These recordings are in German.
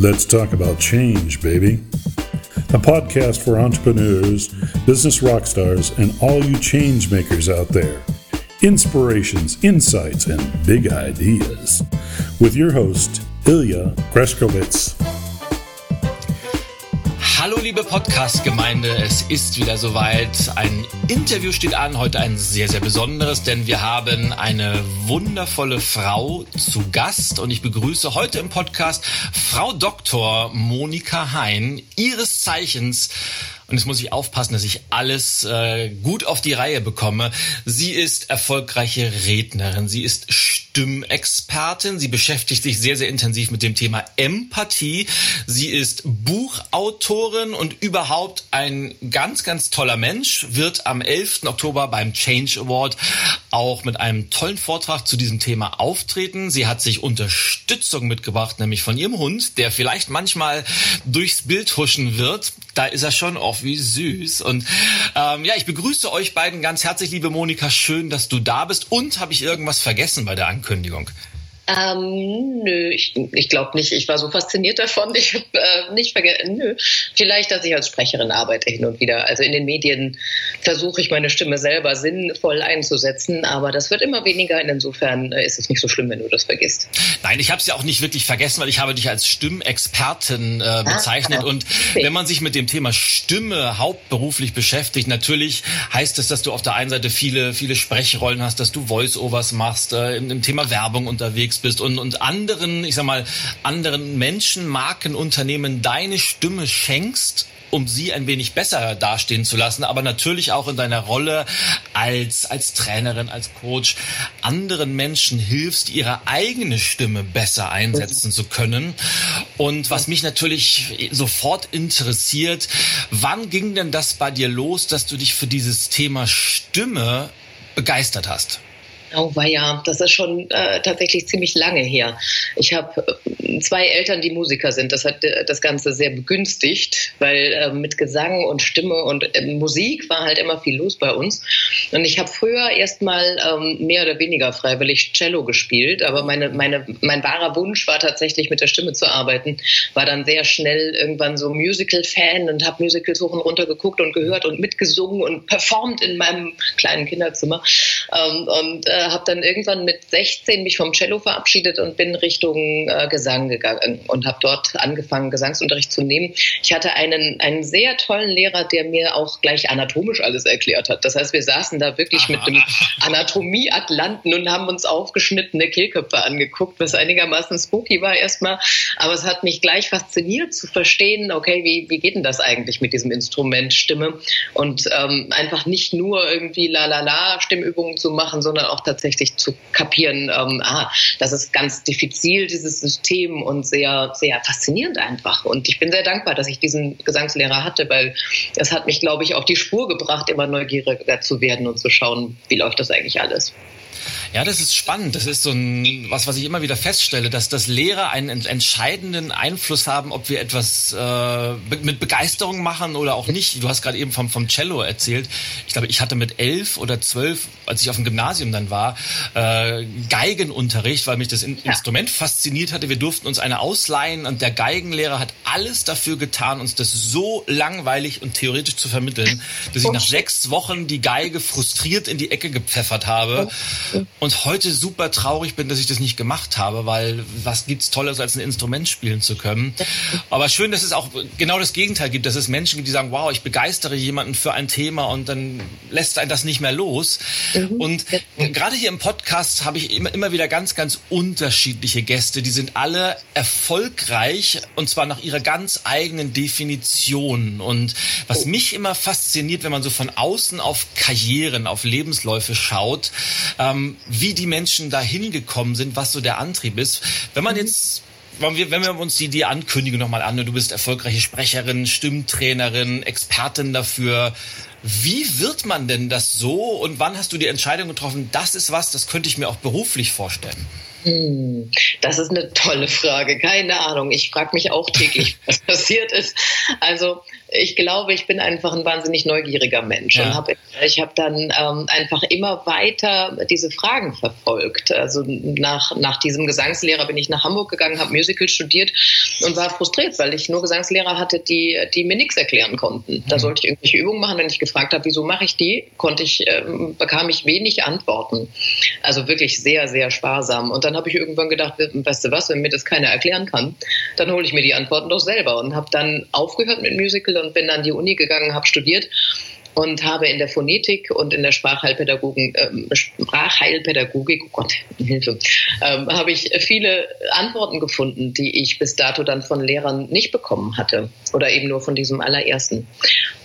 Let's talk about change, baby. A podcast for entrepreneurs, business rock stars, and all you change makers out there. Inspirations, insights, and big ideas. With your host, Ilya Greskowitz. Liebe Podcast-Gemeinde, es ist wieder soweit. Ein Interview steht an, heute ein sehr, sehr besonderes, denn wir haben eine wundervolle Frau zu Gast und ich begrüße heute im Podcast Frau Dr. Monika Hein, ihres Zeichens und jetzt muss ich aufpassen, dass ich alles äh, gut auf die Reihe bekomme. Sie ist erfolgreiche Rednerin, sie ist Stimmexpertin, sie beschäftigt sich sehr, sehr intensiv mit dem Thema Empathie. Sie ist Buchautorin und überhaupt ein ganz, ganz toller Mensch, wird am 11. Oktober beim Change Award auch mit einem tollen Vortrag zu diesem Thema auftreten. Sie hat sich Unterstützung mitgebracht, nämlich von ihrem Hund, der vielleicht manchmal durchs Bild huschen wird. Da ist er schon auf wie süß. Und ähm, ja, ich begrüße euch beiden ganz herzlich, liebe Monika. Schön, dass du da bist. Und habe ich irgendwas vergessen bei der Ankündigung? Ähm, nö, ich, ich glaube nicht. Ich war so fasziniert davon. Ich habe äh, nicht vergessen. Nö, vielleicht, dass ich als Sprecherin arbeite hin und wieder. Also in den Medien versuche ich meine Stimme selber sinnvoll einzusetzen, aber das wird immer weniger. Insofern äh, ist es nicht so schlimm, wenn du das vergisst. Nein, ich habe es ja auch nicht wirklich vergessen, weil ich habe dich als Stimmexpertin äh, bezeichnet. Ah, und okay. wenn man sich mit dem Thema Stimme hauptberuflich beschäftigt, natürlich heißt es, dass du auf der einen Seite viele, viele Sprechrollen hast, dass du Voice-Overs machst, äh, im, im Thema Werbung unterwegs bist und, und anderen, ich sag mal, anderen Menschen, Marken, Unternehmen deine Stimme schenkst, um sie ein wenig besser dastehen zu lassen, aber natürlich auch in deiner Rolle als, als Trainerin, als Coach anderen Menschen hilfst, ihre eigene Stimme besser einsetzen zu können. Und was mich natürlich sofort interessiert, wann ging denn das bei dir los, dass du dich für dieses Thema Stimme begeistert hast? Oh, war ja, das ist schon äh, tatsächlich ziemlich lange her. Ich habe äh, zwei Eltern, die Musiker sind. Das hat äh, das Ganze sehr begünstigt, weil äh, mit Gesang und Stimme und äh, Musik war halt immer viel los bei uns. Und ich habe früher erstmal ähm, mehr oder weniger freiwillig Cello gespielt, aber meine, meine, mein wahrer Wunsch war tatsächlich mit der Stimme zu arbeiten. War dann sehr schnell irgendwann so Musical-Fan und habe Musicals hoch und runter geguckt und gehört und mitgesungen und performt in meinem kleinen Kinderzimmer. Ähm, und äh, habe dann irgendwann mit 16 mich vom Cello verabschiedet und bin Richtung äh, Gesang gegangen und habe dort angefangen, Gesangsunterricht zu nehmen. Ich hatte einen, einen sehr tollen Lehrer, der mir auch gleich anatomisch alles erklärt hat. Das heißt, wir saßen da wirklich mit dem Anatomie-Atlanten und haben uns aufgeschnittene Kehlköpfe angeguckt, was einigermaßen spooky war erstmal. Aber es hat mich gleich fasziniert zu verstehen, okay, wie, wie geht denn das eigentlich mit diesem Instrument Stimme? Und ähm, einfach nicht nur irgendwie la la la Stimmübungen zu machen, sondern auch tatsächlich zu kapieren, ähm, ah, das ist ganz diffizil, dieses System und sehr, sehr faszinierend einfach. Und ich bin sehr dankbar, dass ich diesen Gesangslehrer hatte, weil es hat mich, glaube ich, auf die Spur gebracht, immer neugieriger zu werden und zu schauen, wie läuft das eigentlich alles. Ja, das ist spannend. Das ist so ein, was, was ich immer wieder feststelle, dass das Lehrer einen entscheidenden Einfluss haben, ob wir etwas äh, mit Begeisterung machen oder auch nicht. Du hast gerade eben vom, vom Cello erzählt. Ich glaube, ich hatte mit elf oder zwölf, als ich auf dem Gymnasium dann war, äh, Geigenunterricht, weil mich das in ja. Instrument fasziniert hatte. Wir durften uns eine ausleihen und der Geigenlehrer hat alles dafür getan, uns das so langweilig und theoretisch zu vermitteln, dass ich nach sechs Wochen die Geige frustriert in die Ecke gepfeffert habe und heute super traurig bin, dass ich das nicht gemacht habe, weil was gibt's Tolles, als ein Instrument spielen zu können. Aber schön, dass es auch genau das Gegenteil gibt, dass es Menschen gibt, die sagen, wow, ich begeistere jemanden für ein Thema und dann lässt ein das nicht mehr los. Mhm. Und gerade hier im Podcast habe ich immer, immer wieder ganz, ganz unterschiedliche Gäste. Die sind alle erfolgreich und zwar nach ihrer ganz eigenen Definition. Und was mich immer fasziniert, wenn man so von außen auf Karrieren, auf Lebensläufe schaut, ähm, wie die Menschen da hingekommen sind, was so der Antrieb ist. Wenn man mhm. jetzt wenn wir, wenn wir uns die, die Ankündigung nochmal an, du bist erfolgreiche Sprecherin, Stimmtrainerin, Expertin dafür. Wie wird man denn das so und wann hast du die Entscheidung getroffen, das ist was, das könnte ich mir auch beruflich vorstellen? Das ist eine tolle Frage. Keine Ahnung. Ich frage mich auch täglich, was passiert ist. Also ich glaube, ich bin einfach ein wahnsinnig neugieriger Mensch ja. und hab, ich habe dann ähm, einfach immer weiter diese Fragen verfolgt. Also nach, nach diesem Gesangslehrer bin ich nach Hamburg gegangen, habe Musical studiert und war frustriert, weil ich nur Gesangslehrer hatte, die, die mir nichts erklären konnten. Da mhm. sollte ich irgendwelche Übungen machen. Wenn ich gefragt habe, wieso mache ich die, konnte ich, ähm, bekam ich wenig Antworten. Also wirklich sehr, sehr sparsam. Und dann habe ich irgendwann gedacht, weißt du was, wenn mir das keiner erklären kann, dann hole ich mir die Antworten doch selber. Und habe dann aufgehört mit Musical und bin an die Uni gegangen, habe studiert und habe in der Phonetik und in der Sprachheilpädagogik, äh, Sprachheilpädagogik, oh Gott, Hilfe, ähm, habe ich viele Antworten gefunden, die ich bis dato dann von Lehrern nicht bekommen hatte oder eben nur von diesem allerersten.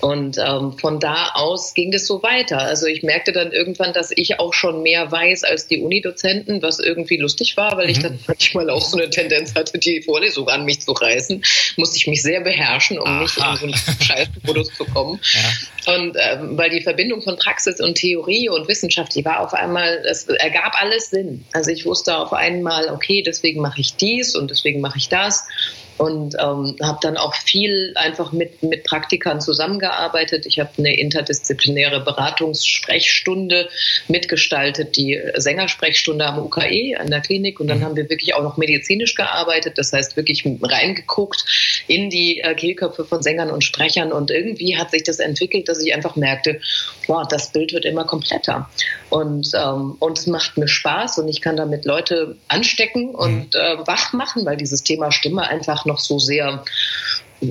Und ähm, von da aus ging das so weiter. Also ich merkte dann irgendwann, dass ich auch schon mehr weiß als die Unidozenten, was irgendwie lustig war, weil mhm. ich dann manchmal auch so eine Tendenz hatte, die Vorlesung an mich zu reißen. Musste ich mich sehr beherrschen, um Aha. nicht in so einen Scheißmodus zu kommen. Ja. Und äh, weil die Verbindung von Praxis und Theorie und Wissenschaft, die war auf einmal, es ergab alles Sinn. Also ich wusste auf einmal, okay, deswegen mache ich dies und deswegen mache ich das und ähm, habe dann auch viel einfach mit, mit Praktikern zusammengearbeitet. Ich habe eine interdisziplinäre Beratungssprechstunde mitgestaltet, die Sängersprechstunde am UKE an der Klinik und dann mhm. haben wir wirklich auch noch medizinisch gearbeitet, das heißt wirklich reingeguckt in die äh, Kehlköpfe von Sängern und Sprechern und irgendwie hat sich das entwickelt, dass ich einfach merkte, wow, das Bild wird immer kompletter und ähm, und es macht mir Spaß und ich kann damit Leute anstecken und mhm. äh, wach machen, weil dieses Thema Stimme einfach noch so sehr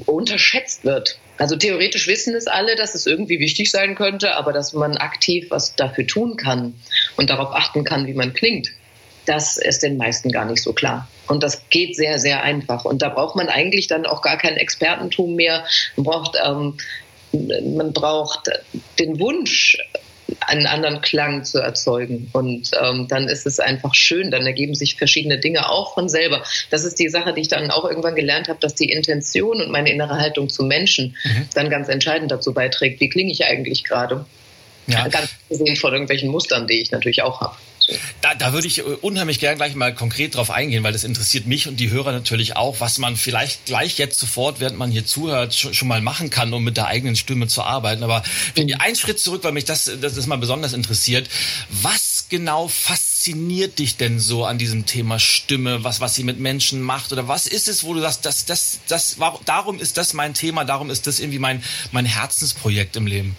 unterschätzt wird. Also theoretisch wissen es alle, dass es irgendwie wichtig sein könnte, aber dass man aktiv was dafür tun kann und darauf achten kann, wie man klingt, das ist den meisten gar nicht so klar. Und das geht sehr, sehr einfach. Und da braucht man eigentlich dann auch gar kein Expertentum mehr. Man braucht, ähm, man braucht den Wunsch, einen anderen Klang zu erzeugen. Und ähm, dann ist es einfach schön, dann ergeben sich verschiedene Dinge auch von selber. Das ist die Sache, die ich dann auch irgendwann gelernt habe, dass die Intention und meine innere Haltung zu Menschen mhm. dann ganz entscheidend dazu beiträgt, wie klinge ich eigentlich gerade. Ja. Ganz gesehen von irgendwelchen Mustern, die ich natürlich auch habe. Da, da würde ich äh, unheimlich gern gleich mal konkret drauf eingehen, weil das interessiert mich und die Hörer natürlich auch, was man vielleicht gleich jetzt sofort, während man hier zuhört, schon, schon mal machen kann, um mit der eigenen Stimme zu arbeiten. Aber mhm. einen Schritt zurück, weil mich das, das ist mal besonders interessiert. Was genau fasziniert dich denn so an diesem Thema Stimme, was, was sie mit Menschen macht? Oder was ist es, wo du sagst, das, das, das, war, darum ist das mein Thema, darum ist das irgendwie mein, mein Herzensprojekt im Leben?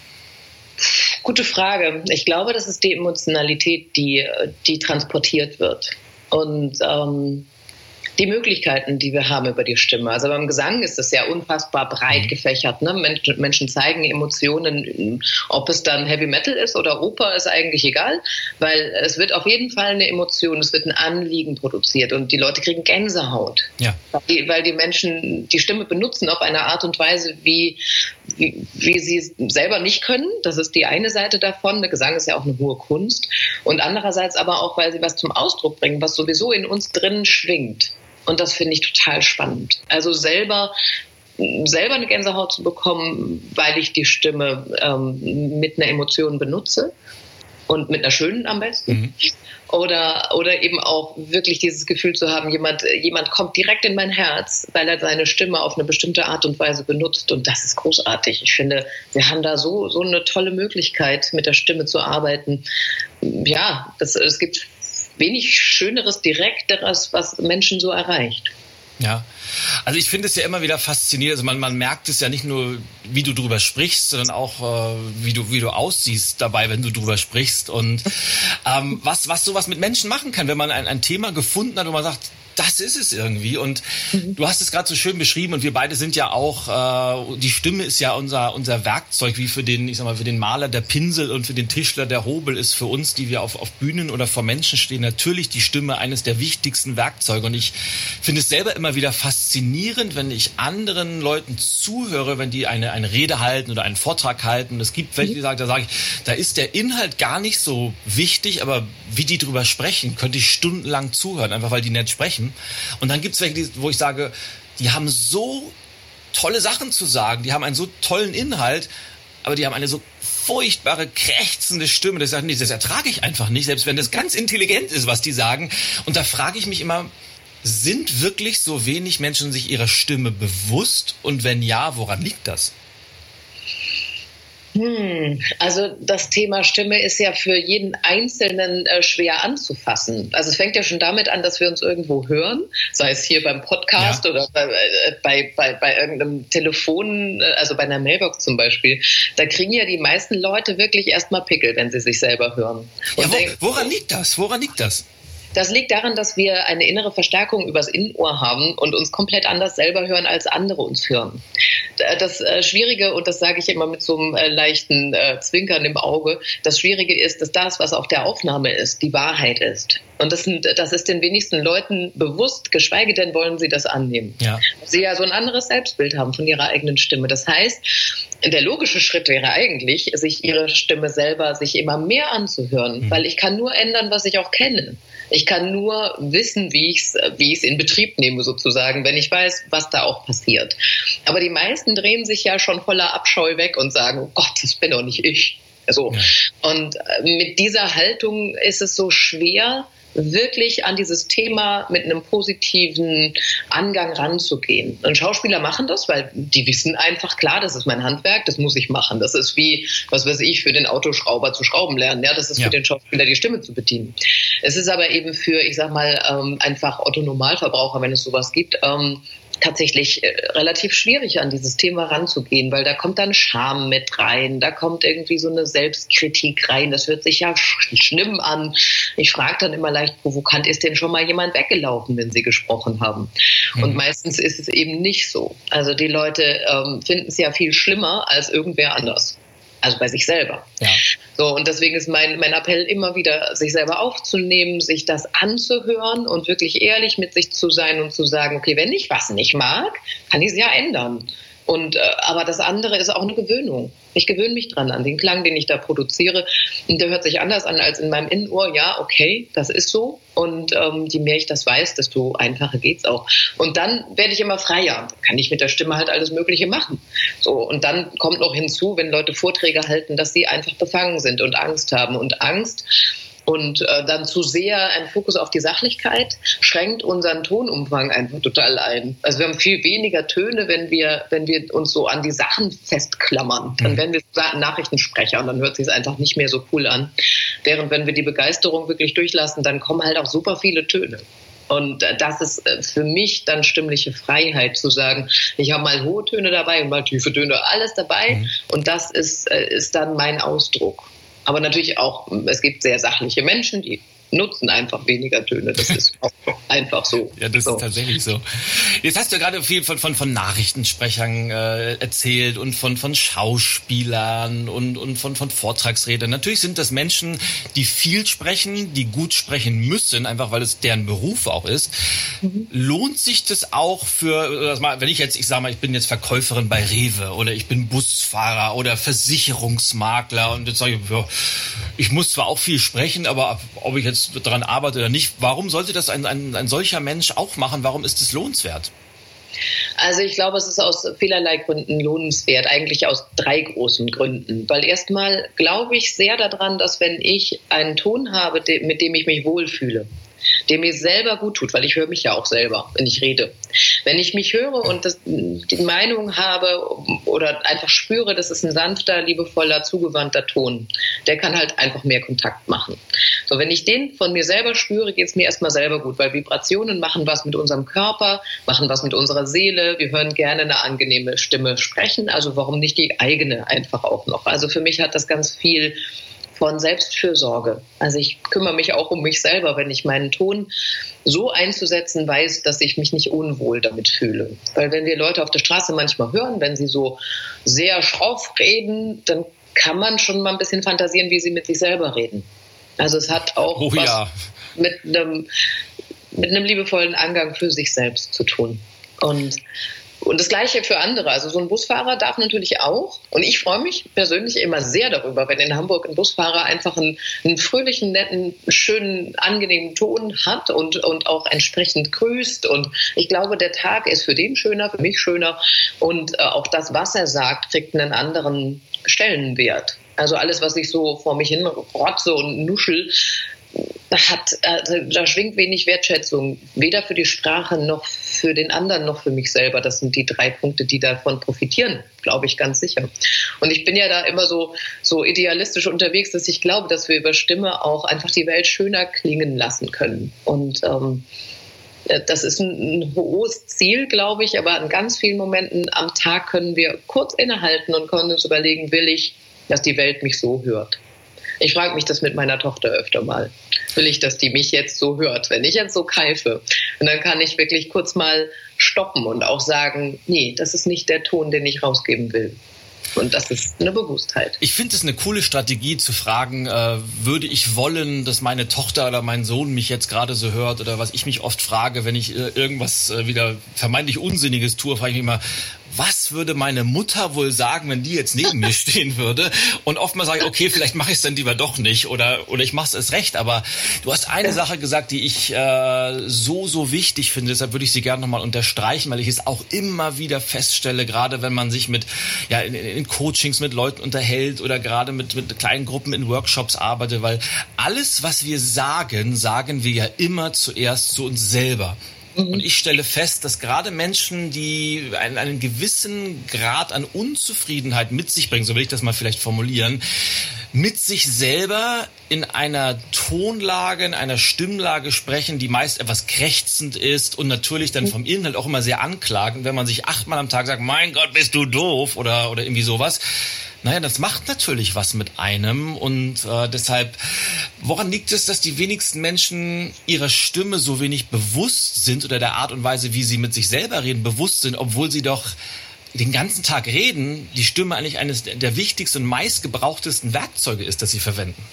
Gute Frage. Ich glaube, das ist die Emotionalität, die, die transportiert wird. Und ähm, die Möglichkeiten, die wir haben über die Stimme. Also beim Gesang ist das ja unfassbar breit mhm. gefächert. Ne? Menschen, Menschen zeigen Emotionen, ob es dann Heavy Metal ist oder Oper, ist eigentlich egal, weil es wird auf jeden Fall eine Emotion, es wird ein Anliegen produziert und die Leute kriegen Gänsehaut, ja. weil, die, weil die Menschen die Stimme benutzen auf eine Art und Weise, wie, wie, wie sie selber nicht können. Das ist die eine Seite davon. Der Gesang ist ja auch eine hohe Kunst. Und andererseits aber auch, weil sie was zum Ausdruck bringen, was sowieso in uns drin schwingt. Und das finde ich total spannend. Also selber selber eine Gänsehaut zu bekommen, weil ich die Stimme ähm, mit einer Emotion benutze und mit einer schönen am besten. Mhm. Oder, oder eben auch wirklich dieses Gefühl zu haben, jemand, jemand kommt direkt in mein Herz, weil er seine Stimme auf eine bestimmte Art und Weise benutzt. Und das ist großartig. Ich finde, wir haben da so, so eine tolle Möglichkeit, mit der Stimme zu arbeiten. Ja, das, es gibt wenig Schöneres, Direkteres, was Menschen so erreicht. Ja, also ich finde es ja immer wieder faszinierend. Also man, man merkt es ja nicht nur, wie du drüber sprichst, sondern auch, äh, wie, du, wie du aussiehst dabei, wenn du drüber sprichst. Und ähm, was, was sowas mit Menschen machen kann, wenn man ein, ein Thema gefunden hat, wo man sagt, das ist es irgendwie. Und mhm. du hast es gerade so schön beschrieben und wir beide sind ja auch, äh, die Stimme ist ja unser, unser Werkzeug, wie für den, ich sag mal, für den Maler der Pinsel und für den Tischler der Hobel ist für uns, die wir auf, auf Bühnen oder vor Menschen stehen, natürlich die Stimme eines der wichtigsten Werkzeuge. Und ich finde es selber immer wieder faszinierend, wenn ich anderen Leuten zuhöre, wenn die eine, eine Rede halten oder einen Vortrag halten. Es gibt welche, die sagen, da sage ich, da ist der Inhalt gar nicht so wichtig, aber wie die drüber sprechen, könnte ich stundenlang zuhören, einfach weil die nett sprechen sprechen. Und dann gibt es welche, wo ich sage, die haben so tolle Sachen zu sagen, die haben einen so tollen Inhalt, aber die haben eine so furchtbare, krächzende Stimme. Das, nee, das ertrage ich einfach nicht, selbst wenn das ganz intelligent ist, was die sagen. Und da frage ich mich immer, sind wirklich so wenig Menschen sich ihrer Stimme bewusst? Und wenn ja, woran liegt das? Hm, also das Thema Stimme ist ja für jeden Einzelnen äh, schwer anzufassen. Also es fängt ja schon damit an, dass wir uns irgendwo hören, sei es hier beim Podcast ja. oder bei, äh, bei, bei, bei, irgendeinem Telefon, äh, also bei einer Mailbox zum Beispiel. Da kriegen ja die meisten Leute wirklich erstmal Pickel, wenn sie sich selber hören. Ja, wo, woran liegt das? Woran liegt das? Das liegt daran, dass wir eine innere Verstärkung übers Innenohr haben und uns komplett anders selber hören, als andere uns hören. Das äh, Schwierige, und das sage ich immer mit so einem äh, leichten äh, Zwinkern im Auge, das Schwierige ist, dass das, was auf der Aufnahme ist, die Wahrheit ist. Und das, sind, das ist den wenigsten Leuten bewusst, geschweige denn wollen sie das annehmen. Ja. Sie ja so ein anderes Selbstbild haben von ihrer eigenen Stimme. Das heißt, der logische Schritt wäre eigentlich, sich ihre Stimme selber sich immer mehr anzuhören, mhm. weil ich kann nur ändern, was ich auch kenne. Ich kann nur wissen, wie ich es wie ich's in Betrieb nehme, sozusagen, wenn ich weiß, was da auch passiert. Aber die meisten drehen sich ja schon voller Abscheu weg und sagen, oh Gott, das bin doch nicht ich. So. Ja. Und äh, mit dieser Haltung ist es so schwer, wirklich an dieses Thema mit einem positiven Angang ranzugehen. Und Schauspieler machen das, weil die wissen einfach, klar, das ist mein Handwerk, das muss ich machen. Das ist wie, was weiß ich, für den Autoschrauber zu schrauben lernen. Ja, das ist ja. für den Schauspieler die Stimme zu bedienen. Es ist aber eben für, ich sag mal, ähm, einfach Otto Normalverbraucher, wenn es sowas gibt, ähm, tatsächlich äh, relativ schwierig an dieses Thema ranzugehen, weil da kommt dann Scham mit rein, da kommt irgendwie so eine Selbstkritik rein, das hört sich ja schlimm an. Ich frage dann immer leicht provokant, ist denn schon mal jemand weggelaufen, wenn sie gesprochen haben? Mhm. Und meistens ist es eben nicht so. Also die Leute ähm, finden es ja viel schlimmer als irgendwer anders also bei sich selber. Ja. So, und deswegen ist mein, mein Appell immer wieder, sich selber aufzunehmen, sich das anzuhören und wirklich ehrlich mit sich zu sein und zu sagen, okay, wenn ich was nicht mag, kann ich es ja ändern. Und, äh, aber das andere ist auch eine Gewöhnung. Ich gewöhne mich dran an den Klang, den ich da produziere. Und der hört sich anders an als in meinem Innenohr. Ja, okay, das ist so. Und ähm, je mehr ich das weiß, desto einfacher geht's auch. Und dann werde ich immer freier. Dann kann ich mit der Stimme halt alles Mögliche machen. So und dann kommt noch hinzu, wenn Leute Vorträge halten, dass sie einfach befangen sind und Angst haben. Und Angst und äh, dann zu sehr ein Fokus auf die Sachlichkeit schränkt unseren Tonumfang einfach total ein. Also wir haben viel weniger Töne, wenn wir, wenn wir uns so an die Sachen festklammern. Dann mhm. werden wir Nachrichtensprecher und dann hört sich es einfach nicht mehr so cool an. Während wenn wir die Begeisterung wirklich durchlassen, dann kommen halt auch super viele Töne. Und äh, das ist äh, für mich dann stimmliche Freiheit zu sagen, ich habe mal hohe Töne dabei und mal tiefe Töne, alles dabei. Mhm. Und das ist, äh, ist dann mein Ausdruck. Aber natürlich auch, es gibt sehr sachliche Menschen, die nutzen einfach weniger Töne. Das ist einfach so. Ja, das so. ist tatsächlich so. Jetzt hast du gerade viel von, von, von Nachrichtensprechern äh, erzählt und von, von Schauspielern und, und von, von Vortragsredern. Natürlich sind das Menschen, die viel sprechen, die gut sprechen müssen, einfach weil es deren Beruf auch ist. Mhm. Lohnt sich das auch für, wenn ich jetzt, ich sage mal, ich bin jetzt Verkäuferin bei Rewe oder ich bin Busfahrer oder Versicherungsmakler und jetzt sage ich, ja, ich muss zwar auch viel sprechen, aber ob ich jetzt daran arbeitet oder nicht. Warum sollte das ein, ein, ein solcher Mensch auch machen? Warum ist es lohnenswert? Also ich glaube, es ist aus vielerlei Gründen lohnenswert, eigentlich aus drei großen Gründen. Weil erstmal glaube ich sehr daran, dass wenn ich einen Ton habe, mit dem ich mich wohlfühle, der mir selber gut tut, weil ich höre mich ja auch selber, wenn ich rede. Wenn ich mich höre und das, die Meinung habe oder einfach spüre, das ist ein sanfter, liebevoller, zugewandter Ton, der kann halt einfach mehr Kontakt machen. So, wenn ich den von mir selber spüre, geht es mir erstmal selber gut, weil Vibrationen machen was mit unserem Körper, machen was mit unserer Seele. Wir hören gerne eine angenehme Stimme sprechen, also warum nicht die eigene einfach auch noch? Also für mich hat das ganz viel von Selbstfürsorge. Also ich kümmere mich auch um mich selber, wenn ich meinen Ton so einzusetzen weiß, dass ich mich nicht unwohl damit fühle. Weil wenn wir Leute auf der Straße manchmal hören, wenn sie so sehr schroff reden, dann kann man schon mal ein bisschen fantasieren, wie sie mit sich selber reden. Also es hat auch oh, was ja. mit einem mit einem liebevollen Angang für sich selbst zu tun. Und und das Gleiche für andere. Also so ein Busfahrer darf natürlich auch. Und ich freue mich persönlich immer sehr darüber, wenn in Hamburg ein Busfahrer einfach einen, einen fröhlichen, netten, schönen, angenehmen Ton hat und, und auch entsprechend grüßt. Und ich glaube, der Tag ist für den schöner, für mich schöner. Und äh, auch das, was er sagt, kriegt einen anderen Stellenwert. Also alles, was ich so vor mich hin rotze und nuschel, hat, also da schwingt wenig Wertschätzung, weder für die Sprache noch für den anderen noch für mich selber. Das sind die drei Punkte, die davon profitieren, glaube ich ganz sicher. Und ich bin ja da immer so, so idealistisch unterwegs, dass ich glaube, dass wir über Stimme auch einfach die Welt schöner klingen lassen können. Und ähm, das ist ein, ein hohes Ziel, glaube ich, aber in ganz vielen Momenten am Tag können wir kurz innehalten und können uns überlegen, will ich, dass die Welt mich so hört. Ich frage mich das mit meiner Tochter öfter mal. Will ich, dass die mich jetzt so hört, wenn ich jetzt so keife? Und dann kann ich wirklich kurz mal stoppen und auch sagen, nee, das ist nicht der Ton, den ich rausgeben will. Und das ist eine Bewusstheit. Ich finde es eine coole Strategie zu fragen, äh, würde ich wollen, dass meine Tochter oder mein Sohn mich jetzt gerade so hört oder was ich mich oft frage, wenn ich äh, irgendwas äh, wieder vermeintlich Unsinniges tue, frage ich mich immer, was würde meine Mutter wohl sagen, wenn die jetzt neben mir stehen würde? Und oftmals sage ich, okay, vielleicht mache ich es dann lieber doch nicht oder, oder ich mache es erst recht. Aber du hast eine Sache gesagt, die ich äh, so, so wichtig finde. Deshalb würde ich sie gerne nochmal unterstreichen, weil ich es auch immer wieder feststelle, gerade wenn man sich mit, ja, in, in Coachings mit Leuten unterhält oder gerade mit, mit kleinen Gruppen in Workshops arbeitet, weil alles, was wir sagen, sagen wir ja immer zuerst zu uns selber. Mhm. Und ich stelle fest, dass gerade Menschen, die einen, einen gewissen Grad an Unzufriedenheit mit sich bringen, so will ich das mal vielleicht formulieren, mit sich selber in einer Tonlage, in einer Stimmlage sprechen, die meist etwas krächzend ist und natürlich dann vom Inhalt auch immer sehr anklagend, wenn man sich achtmal am Tag sagt, mein Gott, bist du doof oder, oder irgendwie sowas naja, das macht natürlich was mit einem und äh, deshalb, woran liegt es, dass die wenigsten Menschen ihrer Stimme so wenig bewusst sind oder der Art und Weise, wie sie mit sich selber reden, bewusst sind, obwohl sie doch den ganzen Tag reden, die Stimme eigentlich eines der wichtigsten und meistgebrauchtesten Werkzeuge ist, das sie verwenden?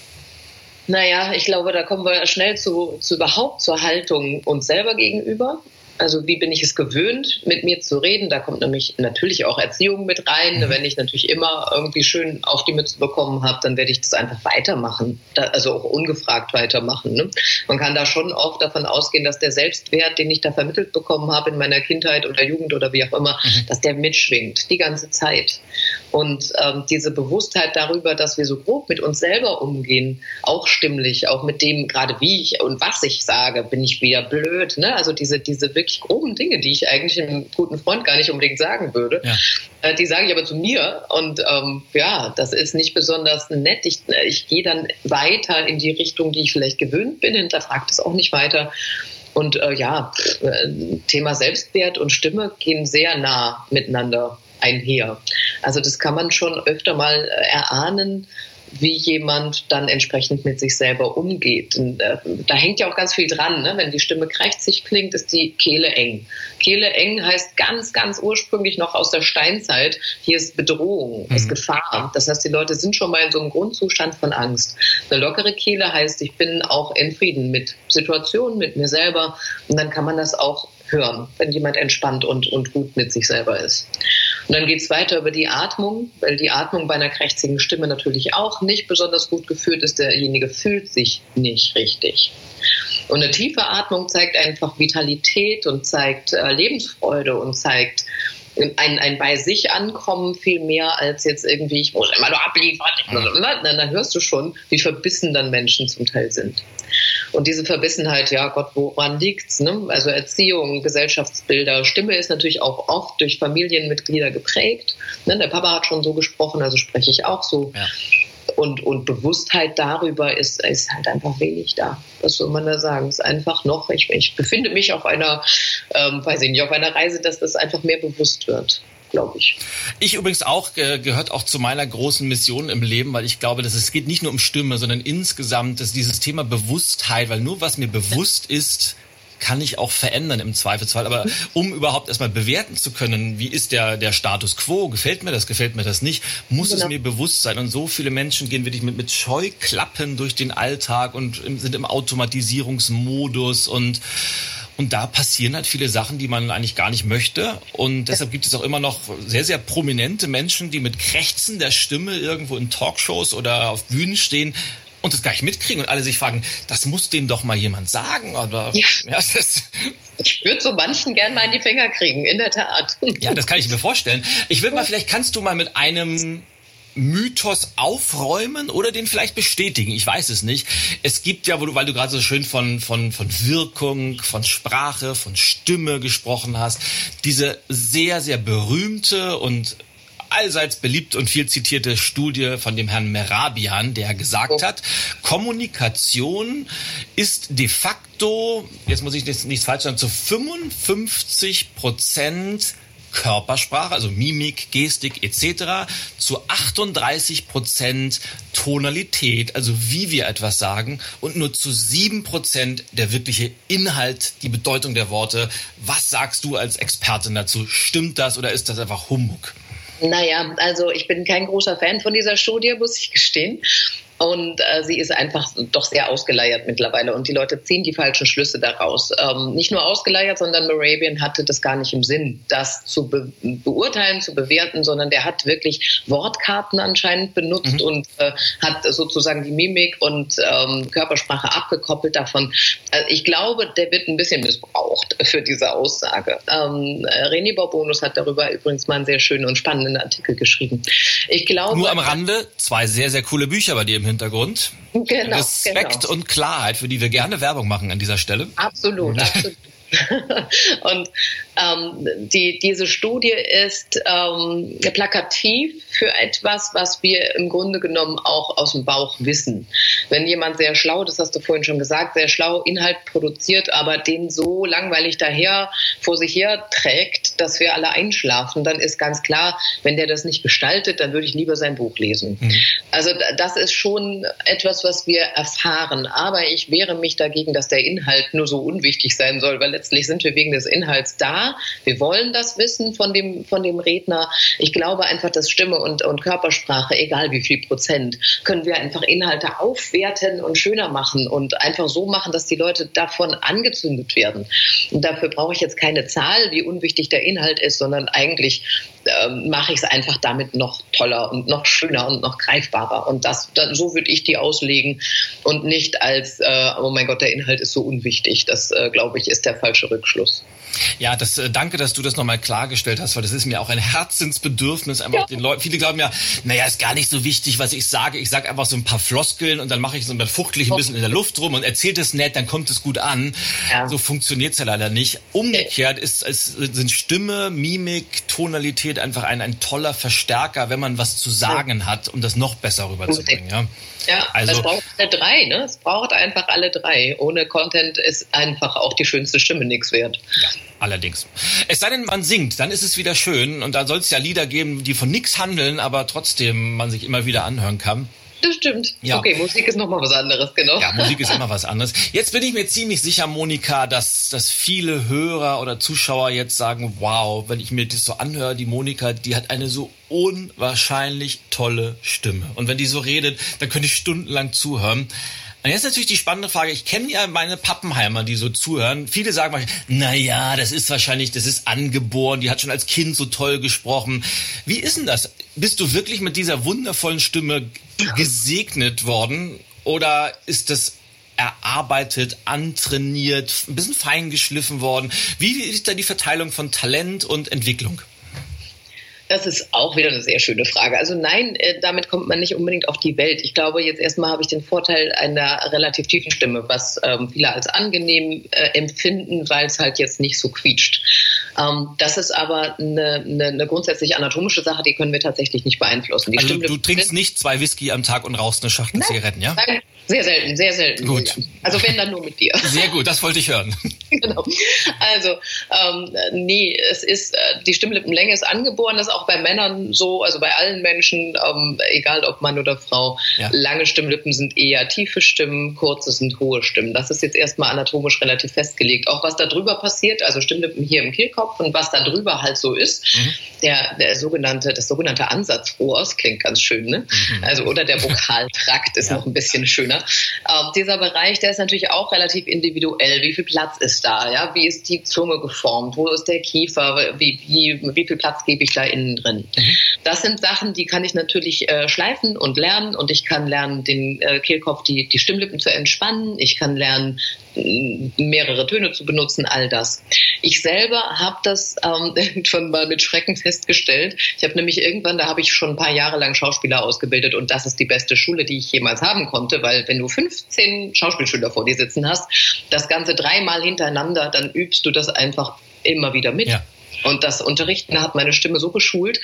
Naja, ich glaube, da kommen wir schnell zu, zu überhaupt zur Haltung uns selber gegenüber. Also wie bin ich es gewöhnt, mit mir zu reden? Da kommt nämlich natürlich auch Erziehung mit rein. Mhm. Wenn ich natürlich immer irgendwie schön auf die Mütze bekommen habe, dann werde ich das einfach weitermachen. Also auch ungefragt weitermachen. Ne? Man kann da schon oft davon ausgehen, dass der Selbstwert, den ich da vermittelt bekommen habe in meiner Kindheit oder Jugend oder wie auch immer, mhm. dass der mitschwingt die ganze Zeit. Und ähm, diese Bewusstheit darüber, dass wir so grob mit uns selber umgehen, auch stimmlich, auch mit dem gerade wie ich und was ich sage, bin ich wieder blöd. Ne? Also diese, diese wirklich groben Dinge, die ich eigentlich einem guten Freund gar nicht unbedingt sagen würde, ja. äh, die sage ich aber zu mir. Und ähm, ja, das ist nicht besonders nett. Ich, ich gehe dann weiter in die Richtung, die ich vielleicht gewöhnt bin, hinterfrage das auch nicht weiter. Und äh, ja, äh, Thema Selbstwert und Stimme gehen sehr nah miteinander einher. Also das kann man schon öfter mal äh, erahnen, wie jemand dann entsprechend mit sich selber umgeht. Und, äh, da hängt ja auch ganz viel dran. Ne? Wenn die Stimme krächzig klingt, ist die Kehle eng. Kehle eng heißt ganz, ganz ursprünglich noch aus der Steinzeit, hier ist Bedrohung, mhm. ist Gefahr. Das heißt, die Leute sind schon mal in so einem Grundzustand von Angst. Eine lockere Kehle heißt, ich bin auch in Frieden mit Situationen, mit mir selber. Und dann kann man das auch hören, wenn jemand entspannt und, und gut mit sich selber ist. Und dann geht es weiter über die Atmung, weil die Atmung bei einer krächzigen Stimme natürlich auch nicht besonders gut geführt ist. Derjenige fühlt sich nicht richtig. Und eine tiefe Atmung zeigt einfach Vitalität und zeigt äh, Lebensfreude und zeigt ein, ein bei sich ankommen viel mehr als jetzt irgendwie, ich muss immer nur abliefern. Dann, dann hörst du schon, wie verbissen dann Menschen zum Teil sind. Und diese Verbissenheit, ja Gott, woran liegt's? Ne? Also Erziehung, Gesellschaftsbilder, Stimme ist natürlich auch oft durch Familienmitglieder geprägt. Ne? Der Papa hat schon so gesprochen, also spreche ich auch so. Ja. Und, und Bewusstheit darüber ist, ist halt einfach wenig da. Was soll man da sagen? Es ist einfach noch, ich, ich befinde mich auf einer, ähm, weiß ich nicht, auf einer Reise, dass das einfach mehr bewusst wird glaube ich. Ich übrigens auch äh, gehört auch zu meiner großen Mission im Leben, weil ich glaube, dass es geht nicht nur um Stimme, sondern insgesamt dass dieses Thema Bewusstheit, weil nur was mir bewusst ist, kann ich auch verändern im Zweifelsfall. Aber um überhaupt erstmal bewerten zu können, wie ist der, der Status quo, gefällt mir das, gefällt mir das nicht, muss genau. es mir bewusst sein. Und so viele Menschen gehen wirklich mit, mit Scheuklappen durch den Alltag und sind im Automatisierungsmodus und und da passieren halt viele Sachen, die man eigentlich gar nicht möchte. Und deshalb gibt es auch immer noch sehr, sehr prominente Menschen, die mit Krächzen der Stimme irgendwo in Talkshows oder auf Bühnen stehen und das gar nicht mitkriegen und alle sich fragen, das muss denen doch mal jemand sagen. Oder, ja. ja das ich würde so manchen gern mal in die Finger kriegen, in der Tat. Ja, das kann ich mir vorstellen. Ich würde mal, vielleicht kannst du mal mit einem Mythos aufräumen oder den vielleicht bestätigen. Ich weiß es nicht. Es gibt ja, weil du gerade so schön von, von, von Wirkung, von Sprache, von Stimme gesprochen hast, diese sehr, sehr berühmte und allseits beliebt und viel zitierte Studie von dem Herrn Merabian, der gesagt oh. hat, Kommunikation ist de facto, jetzt muss ich nichts falsch sagen, zu 55 Prozent Körpersprache, also Mimik, Gestik etc. zu 38 Prozent Tonalität, also wie wir etwas sagen, und nur zu 7 Prozent der wirkliche Inhalt, die Bedeutung der Worte. Was sagst du als Expertin dazu? Stimmt das oder ist das einfach Humbug? Naja, also ich bin kein großer Fan von dieser Studie, muss ich gestehen. Und äh, sie ist einfach doch sehr ausgeleiert mittlerweile und die Leute ziehen die falschen Schlüsse daraus. Ähm, nicht nur ausgeleiert, sondern Moravian hatte das gar nicht im Sinn, das zu be beurteilen, zu bewerten, sondern der hat wirklich Wortkarten anscheinend benutzt mhm. und äh, hat sozusagen die Mimik und ähm, Körpersprache abgekoppelt davon. Also ich glaube, der wird ein bisschen missbraucht für diese Aussage. Ähm, René Borbonus hat darüber übrigens mal einen sehr schönen und spannenden Artikel geschrieben. Ich glaube, nur am Rande zwei sehr, sehr coole Bücher bei dir im Hintergrund. Genau, Respekt genau. und Klarheit, für die wir gerne Werbung machen an dieser Stelle. Absolut, absolut. und ähm, die, diese Studie ist ähm, plakativ für etwas, was wir im Grunde genommen auch aus dem Bauch wissen. Wenn jemand sehr schlau, das hast du vorhin schon gesagt, sehr schlau Inhalt produziert, aber den so langweilig daher vor sich her trägt, dass wir alle einschlafen, dann ist ganz klar, wenn der das nicht gestaltet, dann würde ich lieber sein Buch lesen. Mhm. Also das ist schon etwas, was wir erfahren. Aber ich wehre mich dagegen, dass der Inhalt nur so unwichtig sein soll, weil letztlich sind wir wegen des Inhalts da. Wir wollen das wissen von dem, von dem Redner. Ich glaube einfach, dass Stimme und, und Körpersprache, egal wie viel Prozent, können wir einfach Inhalte aufwerten und schöner machen und einfach so machen, dass die Leute davon angezündet werden. Und dafür brauche ich jetzt keine Zahl, wie unwichtig der Inhalt ist, sondern eigentlich äh, mache ich es einfach damit noch toller und noch schöner und noch greifbarer. Und das, dann, so würde ich die auslegen und nicht als, äh, oh mein Gott, der Inhalt ist so unwichtig. Das, äh, glaube ich, ist der falsche Rückschluss. Ja, das äh, danke, dass du das nochmal klargestellt hast, weil das ist mir auch ein Herzensbedürfnis. Einfach ja. den Leuten. Viele glauben ja, naja, ist gar nicht so wichtig, was ich sage. Ich sage einfach so ein paar Floskeln und dann mache ich so dann fuchtel ich ein bisschen in der Luft rum und erzählt es nett, dann kommt es gut an. Ja. So funktioniert's ja leider nicht. Umgekehrt ist, ist, sind Stimme, Mimik, Tonalität einfach ein, ein toller Verstärker, wenn man was zu sagen hat, um das noch besser rüberzubringen. Ja. Ja, also, es braucht alle drei, ne? Es braucht einfach alle drei. Ohne Content ist einfach auch die schönste Stimme nichts wert. Ja, allerdings. Es sei denn, man singt, dann ist es wieder schön. Und da soll es ja Lieder geben, die von nichts handeln, aber trotzdem man sich immer wieder anhören kann. Das stimmt. Ja. Okay, Musik ist nochmal was anderes, genau. Ja, Musik ist immer was anderes. Jetzt bin ich mir ziemlich sicher, Monika, dass, dass viele Hörer oder Zuschauer jetzt sagen, wow, wenn ich mir das so anhöre, die Monika, die hat eine so unwahrscheinlich tolle Stimme. Und wenn die so redet, dann könnte ich stundenlang zuhören. Und jetzt natürlich die spannende Frage. Ich kenne ja meine Pappenheimer, die so zuhören. Viele sagen na ja, das ist wahrscheinlich, das ist angeboren. Die hat schon als Kind so toll gesprochen. Wie ist denn das? Bist du wirklich mit dieser wundervollen Stimme gesegnet worden? Oder ist das erarbeitet, antrainiert, ein bisschen feingeschliffen worden? Wie ist da die Verteilung von Talent und Entwicklung? Das ist auch wieder eine sehr schöne Frage. Also nein, äh, damit kommt man nicht unbedingt auf die Welt. Ich glaube, jetzt erstmal habe ich den Vorteil einer relativ tiefen Stimme, was ähm, viele als angenehm äh, empfinden, weil es halt jetzt nicht so quietscht. Ähm, das ist aber eine, eine, eine, grundsätzlich anatomische Sache, die können wir tatsächlich nicht beeinflussen. Die also Stimme du trinkst nicht zwei Whisky am Tag und rauchst eine Schachtel nein, Zigaretten, ja? Nein, sehr selten, sehr selten. Gut. Also wenn dann nur mit dir. Sehr gut, das wollte ich hören. genau. Also ähm, nee, es ist äh, die Stimmlippenlänge ist angeboren, das ist auch bei Männern so, also bei allen Menschen, ähm, egal ob Mann oder Frau. Ja. Lange Stimmlippen sind eher tiefe Stimmen, kurze sind hohe Stimmen. Das ist jetzt erstmal anatomisch relativ festgelegt. Auch was da drüber passiert, also Stimmlippen hier im Kehlkopf und was da drüber halt so ist, mhm. der, der sogenannte, das sogenannte Ansatzrohrs klingt ganz schön, ne? Mhm. Also oder der Vokaltrakt ist ja. noch ein bisschen schöner. Ähm, dieser Bereich, der ist natürlich auch relativ individuell. Wie viel Platz ist da? Ja, wie ist die Zunge geformt? Wo ist der Kiefer? Wie, wie, wie viel Platz gebe ich da innen drin? Mhm. Das sind Sachen, die kann ich natürlich äh, schleifen und lernen und ich kann lernen, den äh, Kehlkopf, die, die Stimmlippen zu entspannen. Ich kann lernen, mehrere Töne zu benutzen, all das. Ich selber habe das ähm, irgendwann mal mit Schrecken festgestellt. Ich habe nämlich irgendwann, da habe ich schon ein paar Jahre lang Schauspieler ausgebildet und das ist die beste Schule, die ich jemals haben konnte, weil wenn du 15 Schauspielschüler vor dir sitzen hast, das Ganze dreimal hintereinander, dann übst du das einfach immer wieder mit. Ja. Und das Unterrichten hat meine Stimme so geschult,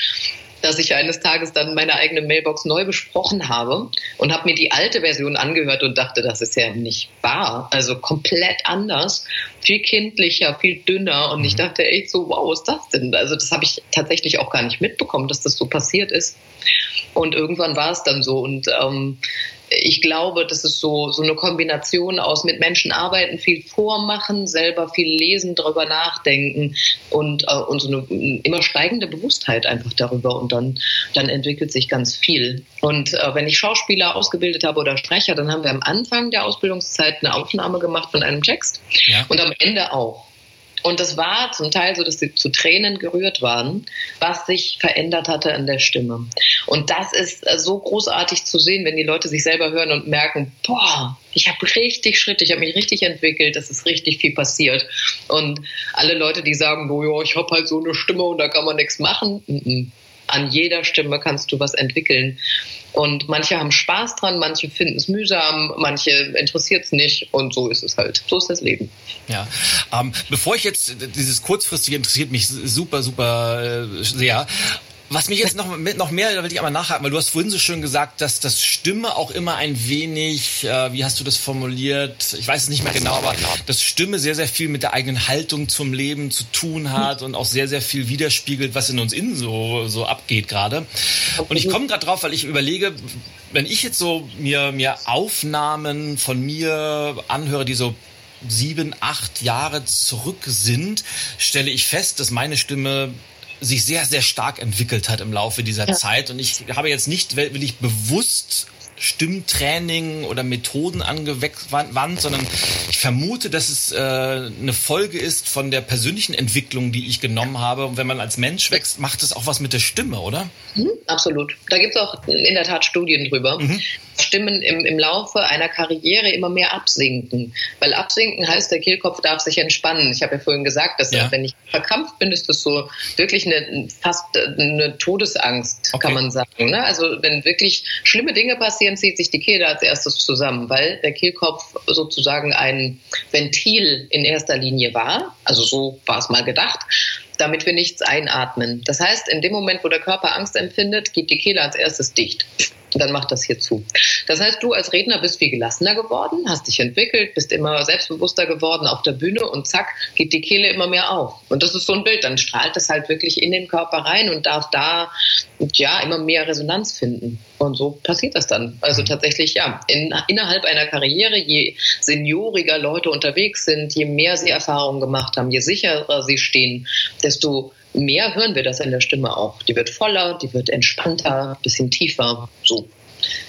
dass ich eines Tages dann meine eigene Mailbox neu besprochen habe und habe mir die alte Version angehört und dachte, das ist ja nicht wahr. Also komplett anders, viel kindlicher, viel dünner. Und ich mhm. dachte echt so, wow, was ist das denn? Also das habe ich tatsächlich auch gar nicht mitbekommen, dass das so passiert ist. Und irgendwann war es dann so. Und ähm, ich glaube, das ist so, so eine Kombination aus mit Menschen arbeiten, viel vormachen, selber viel lesen, darüber nachdenken und, äh, und so eine immer steigende Bewusstheit einfach darüber. Und dann, dann entwickelt sich ganz viel. Und äh, wenn ich Schauspieler ausgebildet habe oder Sprecher, dann haben wir am Anfang der Ausbildungszeit eine Aufnahme gemacht von einem Text ja. und am Ende auch. Und es war zum Teil so, dass sie zu Tränen gerührt waren, was sich verändert hatte an der Stimme. Und das ist äh, so großartig zu sehen, wenn die Leute sich selber hören und merken, boah, ich habe richtig Schritte, ich habe mich richtig entwickelt, es ist richtig viel passiert. Und alle Leute, die sagen, ja, ich habe halt so eine Stimme und da kann man nichts machen, an jeder Stimme kannst du was entwickeln. Und manche haben Spaß dran, manche finden es mühsam, manche interessiert es nicht und so ist es halt. So ist das Leben. Ja, ähm, bevor ich jetzt dieses kurzfristige interessiert mich super, super äh, sehr. Was mich jetzt noch, noch mehr, da will ich einmal nachhaken, weil du hast vorhin so schön gesagt, dass das Stimme auch immer ein wenig, äh, wie hast du das formuliert? Ich weiß es nicht mehr genau, aber dass Stimme sehr, sehr viel mit der eigenen Haltung zum Leben zu tun hat und auch sehr, sehr viel widerspiegelt, was in uns innen so, so abgeht gerade. Und ich komme gerade drauf, weil ich überlege, wenn ich jetzt so mir, mir Aufnahmen von mir anhöre, die so sieben, acht Jahre zurück sind, stelle ich fest, dass meine Stimme sich sehr, sehr stark entwickelt hat im Laufe dieser ja. Zeit. Und ich habe jetzt nicht will ich bewusst Stimmtraining oder Methoden angewandt, sondern ich vermute, dass es äh, eine Folge ist von der persönlichen Entwicklung, die ich genommen habe. Und wenn man als Mensch wächst, macht es auch was mit der Stimme, oder? Mhm, absolut. Da gibt es auch in der Tat Studien drüber. Mhm. Stimmen im, im Laufe einer Karriere immer mehr absinken. Weil absinken heißt, der Kehlkopf darf sich entspannen. Ich habe ja vorhin gesagt, dass ja. wenn ich verkrampft bin, ist das so wirklich eine, fast eine Todesangst, okay. kann man sagen. Ne? Also wenn wirklich schlimme Dinge passieren, zieht sich die Kehle als erstes zusammen, weil der Kehlkopf sozusagen ein Ventil in erster Linie war. Also so war es mal gedacht damit wir nichts einatmen. Das heißt, in dem Moment, wo der Körper Angst empfindet, geht die Kehle als erstes dicht dann macht das hier zu. Das heißt, du als Redner bist viel gelassener geworden, hast dich entwickelt, bist immer selbstbewusster geworden auf der Bühne und zack, geht die Kehle immer mehr auf. Und das ist so ein Bild, dann strahlt es halt wirklich in den Körper rein und darf da ja immer mehr Resonanz finden. Und so passiert das dann. Also tatsächlich, ja, in, innerhalb einer Karriere, je senioriger Leute unterwegs sind, je mehr sie Erfahrungen gemacht haben, je sicherer sie stehen, desto mehr hören wir das in der Stimme auch. Die wird voller, die wird entspannter, ein bisschen tiefer. So.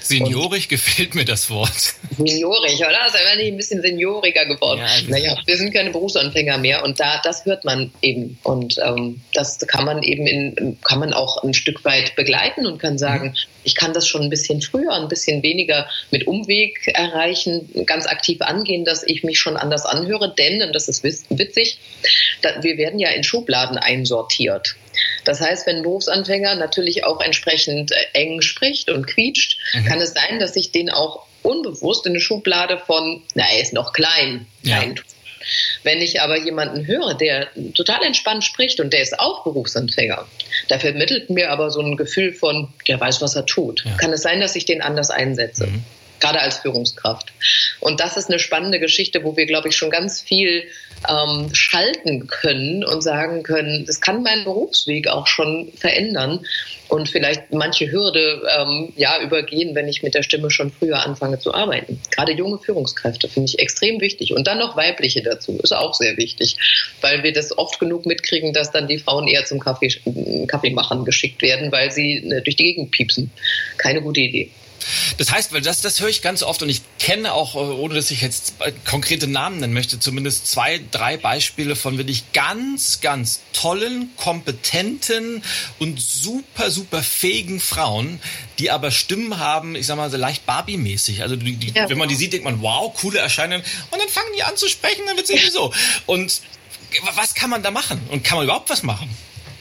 Seniorig und gefällt mir das Wort. Seniorig, oder? Ist einfach nicht ein bisschen senioriger geworden. Ja, also naja, wir sind keine Berufsanfänger mehr und da, das hört man eben. Und ähm, das kann man eben in, kann man auch ein Stück weit begleiten und kann sagen, mhm. ich kann das schon ein bisschen früher, ein bisschen weniger mit Umweg erreichen, ganz aktiv angehen, dass ich mich schon anders anhöre, denn, und das ist witzig, wir werden ja in Schubladen einsortiert. Das heißt, wenn ein Berufsanfänger natürlich auch entsprechend äh, eng spricht und quietscht, mhm. kann es sein, dass ich den auch unbewusst in eine Schublade von, na, er ist noch klein, ja. Wenn ich aber jemanden höre, der total entspannt spricht und der ist auch Berufsanfänger, da vermittelt mir aber so ein Gefühl von, der weiß, was er tut. Ja. Kann es sein, dass ich den anders einsetze? Mhm gerade als Führungskraft. Und das ist eine spannende Geschichte, wo wir, glaube ich, schon ganz viel ähm, schalten können und sagen können, das kann meinen Berufsweg auch schon verändern und vielleicht manche Hürde ähm, ja übergehen, wenn ich mit der Stimme schon früher anfange zu arbeiten. Gerade junge Führungskräfte finde ich extrem wichtig und dann noch weibliche dazu ist auch sehr wichtig, weil wir das oft genug mitkriegen, dass dann die Frauen eher zum Kaffee, Kaffeemachen geschickt werden, weil sie äh, durch die Gegend piepsen. Keine gute Idee. Das heißt, weil das, das höre ich ganz oft und ich kenne auch, äh, ohne dass ich jetzt konkrete Namen nennen möchte, zumindest zwei, drei Beispiele von wirklich ganz, ganz tollen, kompetenten und super, super fähigen Frauen, die aber Stimmen haben, ich sag mal, so leicht Barbie-mäßig. Also die, die, ja. wenn man die sieht, denkt man, wow, coole Erscheinung. Und dann fangen die an zu sprechen, dann wird es irgendwie so. Und was kann man da machen? Und kann man überhaupt was machen?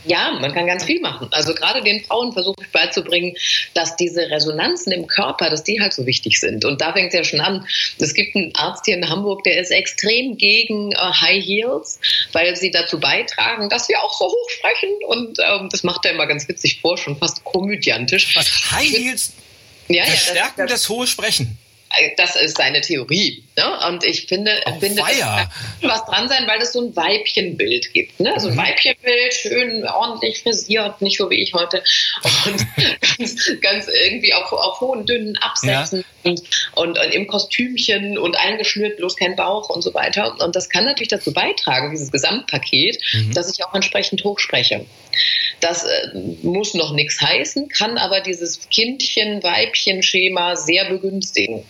Ja, man kann ganz viel machen. Also gerade den Frauen versuche ich beizubringen, dass diese Resonanzen im Körper, dass die halt so wichtig sind. Und da fängt es ja schon an. Es gibt einen Arzt hier in Hamburg, der ist extrem gegen äh, High Heels, weil sie dazu beitragen, dass wir auch so hoch sprechen. Und ähm, das macht er immer ganz witzig vor, schon fast komödiantisch. Was High Heels ja, verstärken ja, das, das, das hohe Sprechen? das ist seine Theorie. Ne? Und ich finde, oh, finde kann was dran sein, weil es so ein Weibchenbild gibt. Ne? So ein mhm. Weibchenbild, schön ordentlich frisiert, nicht so wie ich heute. Und ganz, ganz, irgendwie auf, auf hohen, dünnen Absätzen ja. und, und, und, im Kostümchen und eingeschnürt, bloß kein Bauch und so weiter. Und das kann natürlich dazu beitragen, dieses Gesamtpaket, mhm. dass ich auch entsprechend hoch spreche. Das äh, muss noch nichts heißen, kann aber dieses Kindchen-Weibchen-Schema sehr begünstigen.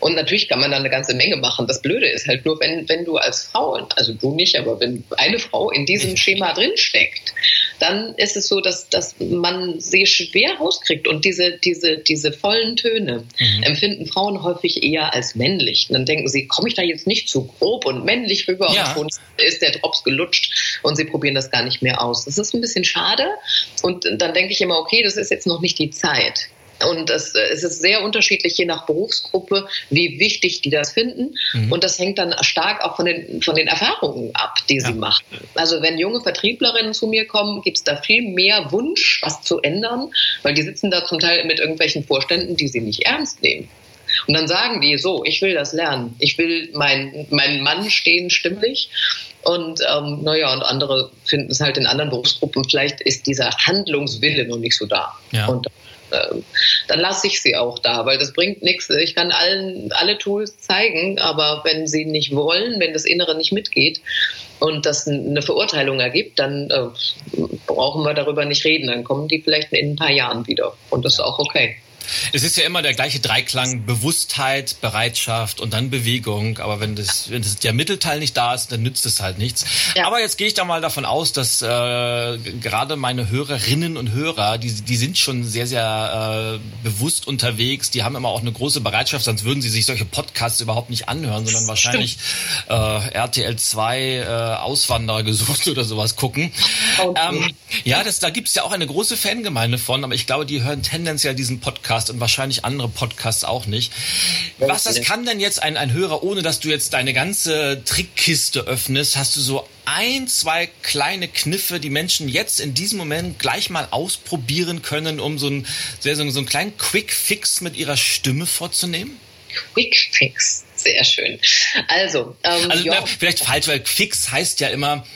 Und natürlich kann man da eine ganze Menge machen. Das Blöde ist halt nur, wenn, wenn du als Frau, also du nicht, aber wenn eine Frau in diesem Schema drinsteckt, dann ist es so, dass, dass man sie schwer rauskriegt. Und diese, diese, diese vollen Töne mhm. empfinden Frauen häufig eher als männlich. Und dann denken sie, komme ich da jetzt nicht zu grob und männlich rüber ja. und schon ist der Drops gelutscht und sie probieren das gar nicht mehr aus. Das ist ein bisschen schade. Und dann denke ich immer, okay, das ist jetzt noch nicht die Zeit. Und das, äh, es ist sehr unterschiedlich je nach Berufsgruppe, wie wichtig die das finden. Mhm. Und das hängt dann stark auch von den, von den Erfahrungen ab, die ja. sie machen. Also wenn junge Vertrieblerinnen zu mir kommen, gibt es da viel mehr Wunsch, was zu ändern, weil die sitzen da zum Teil mit irgendwelchen Vorständen, die sie nicht ernst nehmen. Und dann sagen die so, ich will das lernen. Ich will meinen mein Mann stehen stimmlich. Und ähm, naja, und andere finden es halt in anderen Berufsgruppen, vielleicht ist dieser Handlungswille noch nicht so da. Ja. Und dann lasse ich sie auch da, weil das bringt nichts. Ich kann allen alle Tools zeigen, aber wenn sie nicht wollen, wenn das Innere nicht mitgeht und das eine Verurteilung ergibt, dann äh, brauchen wir darüber nicht reden. Dann kommen die vielleicht in ein paar Jahren wieder und das ist auch okay. Es ist ja immer der gleiche Dreiklang Bewusstheit, Bereitschaft und dann Bewegung. Aber wenn das, wenn das der Mittelteil nicht da ist, dann nützt es halt nichts. Ja. Aber jetzt gehe ich da mal davon aus, dass äh, gerade meine Hörerinnen und Hörer, die, die sind schon sehr, sehr äh, bewusst unterwegs. Die haben immer auch eine große Bereitschaft, sonst würden sie sich solche Podcasts überhaupt nicht anhören, sondern wahrscheinlich äh, RTL 2 äh, Auswanderer gesucht oder sowas gucken. Okay. Ähm, ja, das, da gibt's ja auch eine große Fangemeinde von, aber ich glaube, die hören tendenziell diesen Podcast und wahrscheinlich andere Podcasts auch nicht. Was das kann denn jetzt ein, ein Hörer, ohne dass du jetzt deine ganze Trickkiste öffnest, hast du so ein, zwei kleine Kniffe, die Menschen jetzt in diesem Moment gleich mal ausprobieren können, um so, ein, so, so einen kleinen Quick Fix mit ihrer Stimme vorzunehmen? Quick Fix, sehr schön. Also, ähm, also na, vielleicht falsch, weil Fix heißt ja immer,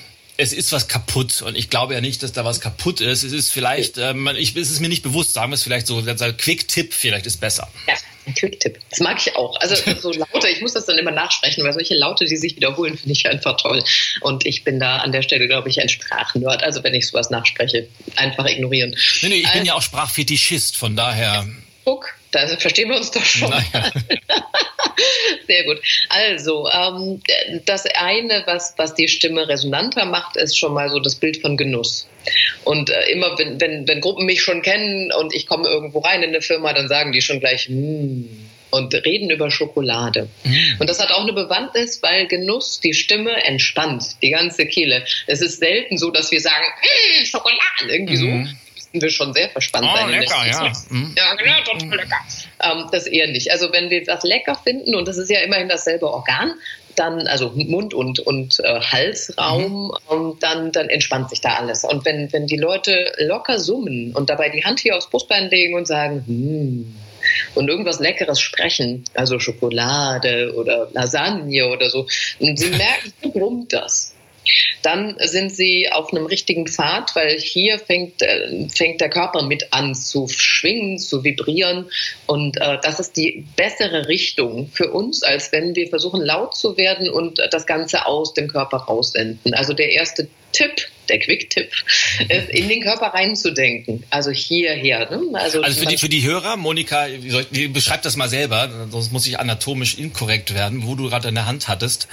es ist was kaputt und ich glaube ja nicht, dass da was kaputt ist. Es ist vielleicht, äh, ich, es ist mir nicht bewusst, sagen wir es vielleicht so, Quick-Tipp vielleicht ist besser. Ja, ein Quick-Tipp. Das mag ich auch. Also so Laute, ich muss das dann immer nachsprechen, weil solche Laute, die sich wiederholen, finde ich einfach toll. Und ich bin da an der Stelle, glaube ich, ein Sprachnerd. Also wenn ich sowas nachspreche, einfach ignorieren. Nee, nee, ich also, bin ja auch Sprachfetischist, von daher. Guck, da verstehen wir uns doch schon. Naja. Sehr gut. Also, ähm, das eine, was, was die Stimme resonanter macht, ist schon mal so das Bild von Genuss. Und äh, immer, wenn, wenn, wenn Gruppen mich schon kennen und ich komme irgendwo rein in eine Firma, dann sagen die schon gleich, mm, und reden über Schokolade. Mhm. Und das hat auch eine Bewandtnis, weil Genuss die Stimme entspannt, die ganze Kehle. Es ist selten so, dass wir sagen, mm, Schokolade, irgendwie mhm. so müssten wir schon sehr verspannt oh, sein. Lecker, ja. Mhm. Ja, genau, total mhm. lecker. Ähm, das eher nicht. Also wenn wir was lecker finden, und das ist ja immerhin dasselbe Organ, dann, also Mund- und, und äh, Halsraum, mhm. und dann, dann entspannt sich da alles. Und wenn, wenn die Leute locker summen und dabei die Hand hier aufs Brustbein legen und sagen, hm, und irgendwas Leckeres sprechen, also Schokolade oder Lasagne oder so, und sie merken, brummt das. Dann sind sie auf einem richtigen Pfad, weil hier fängt, äh, fängt der Körper mit an zu schwingen, zu vibrieren. Und äh, das ist die bessere Richtung für uns, als wenn wir versuchen, laut zu werden und das Ganze aus dem Körper raussenden. Also der erste Tipp, der Quick-Tipp, ist in den Körper reinzudenken. Also hierher. Ne? Also, also für, die, für die Hörer, Monika, beschreib das mal selber, sonst muss ich anatomisch inkorrekt werden, wo du gerade in der Hand hattest.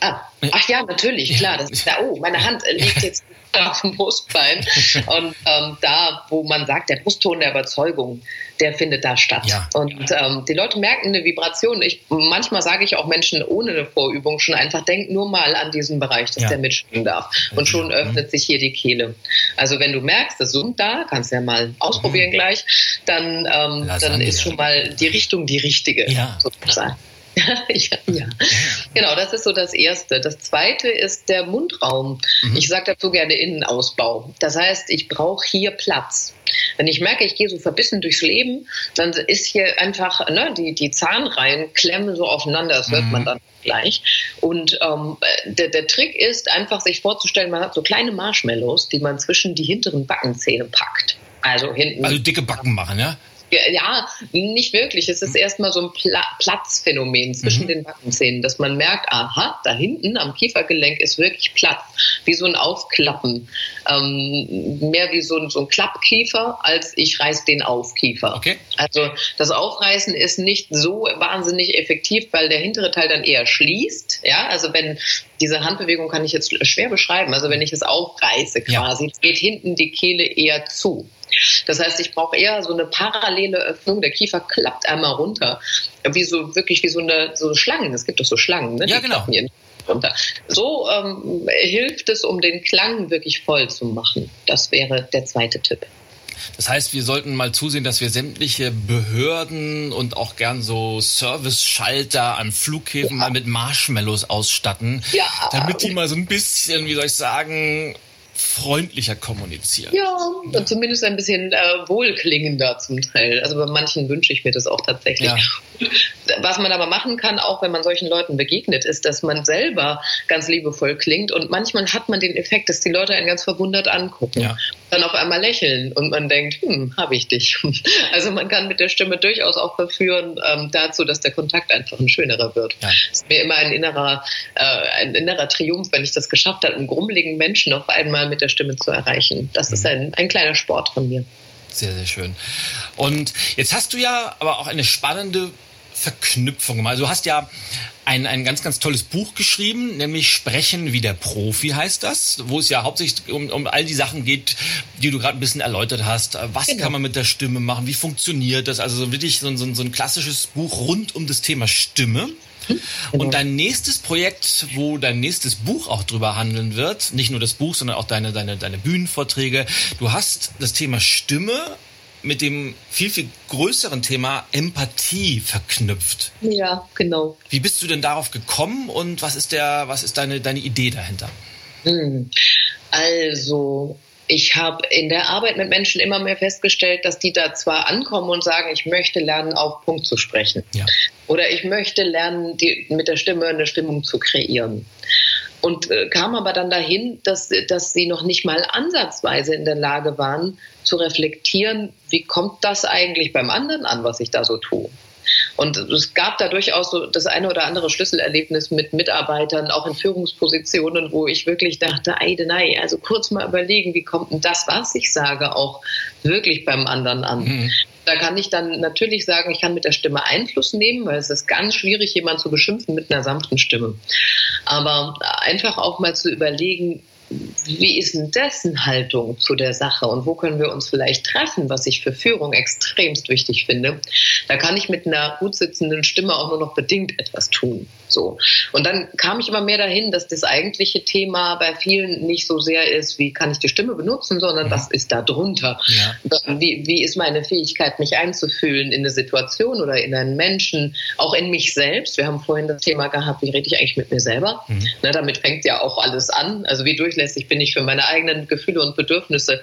Ah. Ach ja, natürlich, klar. Das, da, oh, meine Hand liegt jetzt auf dem Brustbein. Und ähm, da, wo man sagt, der Brustton der Überzeugung, der findet da statt. Ja. Und ähm, die Leute merken eine Vibration. Ich, manchmal sage ich auch Menschen ohne eine Vorübung schon einfach, denk nur mal an diesen Bereich, dass ja. der mitschwingen darf. Und schon öffnet sich hier die Kehle. Also wenn du merkst, das summt da, kannst du ja mal ausprobieren mhm. gleich, dann, ähm, dann ist schon mal die Richtung die richtige. Ja. Sozusagen. ja, ja. Genau, das ist so das Erste. Das Zweite ist der Mundraum. Mhm. Ich sage dazu gerne Innenausbau. Das heißt, ich brauche hier Platz. Wenn ich merke, ich gehe so verbissen durchs Leben, dann ist hier einfach, ne, die, die Zahnreihen klemmen so aufeinander, das hört mhm. man dann gleich. Und ähm, der, der Trick ist einfach, sich vorzustellen, man hat so kleine Marshmallows, die man zwischen die hinteren Backenzähne packt. Also hinten. Also dicke Backen machen, ja? Ja, nicht wirklich. Es ist erstmal so ein Pla Platzphänomen zwischen mhm. den Backenzähnen, dass man merkt, aha, da hinten am Kiefergelenk ist wirklich Platz, wie so ein Aufklappen. Ähm, mehr wie so ein, so ein Klappkiefer, als ich reiß den Aufkiefer. Okay. Also das Aufreißen ist nicht so wahnsinnig effektiv, weil der hintere Teil dann eher schließt. Ja, also wenn diese Handbewegung kann ich jetzt schwer beschreiben. Also wenn ich es aufreiße quasi, ja. geht hinten die Kehle eher zu. Das heißt, ich brauche eher so eine parallele Öffnung. Der Kiefer klappt einmal runter. Wie so, wirklich wie so eine, so Schlangen. Es gibt doch so Schlangen, ne? Ja, genau. Runter. So ähm, hilft es, um den Klang wirklich voll zu machen. Das wäre der zweite Tipp. Das heißt, wir sollten mal zusehen, dass wir sämtliche Behörden und auch gern so Service-Schalter an Flughäfen ja. mal mit Marshmallows ausstatten, ja. damit die mal so ein bisschen, wie soll ich sagen, freundlicher kommunizieren. Ja, und zumindest ein bisschen äh, wohlklingender zum Teil. Also bei manchen wünsche ich mir das auch tatsächlich. Ja. Was man aber machen kann, auch wenn man solchen Leuten begegnet, ist, dass man selber ganz liebevoll klingt und manchmal hat man den Effekt, dass die Leute einen ganz verwundert angucken, ja. Dann auf einmal lächeln und man denkt, hm, habe ich dich. Also man kann mit der Stimme durchaus auch verführen ähm, dazu, dass der Kontakt einfach ein schönerer wird. Ja. Es ist mir immer ein innerer, äh, ein innerer Triumph, wenn ich das geschafft habe, einen grummeligen Menschen auf einmal mit der Stimme zu erreichen. Das mhm. ist ein, ein kleiner Sport von mir. Sehr, sehr schön. Und jetzt hast du ja aber auch eine spannende Verknüpfung. Also du hast ja ein, ein ganz, ganz tolles Buch geschrieben, nämlich Sprechen wie der Profi heißt das, wo es ja hauptsächlich um, um all die Sachen geht, die du gerade ein bisschen erläutert hast. Was genau. kann man mit der Stimme machen? Wie funktioniert das? Also wirklich so, so, so ein klassisches Buch rund um das Thema Stimme. Genau. Und dein nächstes Projekt, wo dein nächstes Buch auch drüber handeln wird, nicht nur das Buch, sondern auch deine, deine, deine Bühnenvorträge. Du hast das Thema Stimme mit dem viel, viel größeren Thema Empathie verknüpft. Ja, genau. Wie bist du denn darauf gekommen und was ist, der, was ist deine, deine Idee dahinter? Hm. Also, ich habe in der Arbeit mit Menschen immer mehr festgestellt, dass die da zwar ankommen und sagen, ich möchte lernen, auf Punkt zu sprechen. Ja. Oder ich möchte lernen, die, mit der Stimme eine Stimmung zu kreieren und äh, kam aber dann dahin, dass, dass sie noch nicht mal ansatzweise in der Lage waren zu reflektieren, wie kommt das eigentlich beim anderen an, was ich da so tue. Und es gab da durchaus so das eine oder andere Schlüsselerlebnis mit Mitarbeitern, auch in Führungspositionen, wo ich wirklich dachte, Eidenei, also kurz mal überlegen, wie kommt denn das, was ich sage, auch wirklich beim anderen an. Mhm. Da kann ich dann natürlich sagen, ich kann mit der Stimme Einfluss nehmen, weil es ist ganz schwierig, jemanden zu beschimpfen mit einer sanften Stimme. Aber einfach auch mal zu überlegen, wie ist denn dessen Haltung zu der Sache und wo können wir uns vielleicht treffen, was ich für Führung extremst wichtig finde. Da kann ich mit einer gut sitzenden Stimme auch nur noch bedingt etwas tun. So. Und dann kam ich immer mehr dahin, dass das eigentliche Thema bei vielen nicht so sehr ist, wie kann ich die Stimme benutzen, sondern mhm. was ist da drunter? Ja. Wie, wie ist meine Fähigkeit, mich einzufühlen in eine Situation oder in einen Menschen, auch in mich selbst? Wir haben vorhin das Thema gehabt, wie rede ich eigentlich mit mir selber? Mhm. Na, damit fängt ja auch alles an. Also wie durchlässig bin ich für meine eigenen Gefühle und Bedürfnisse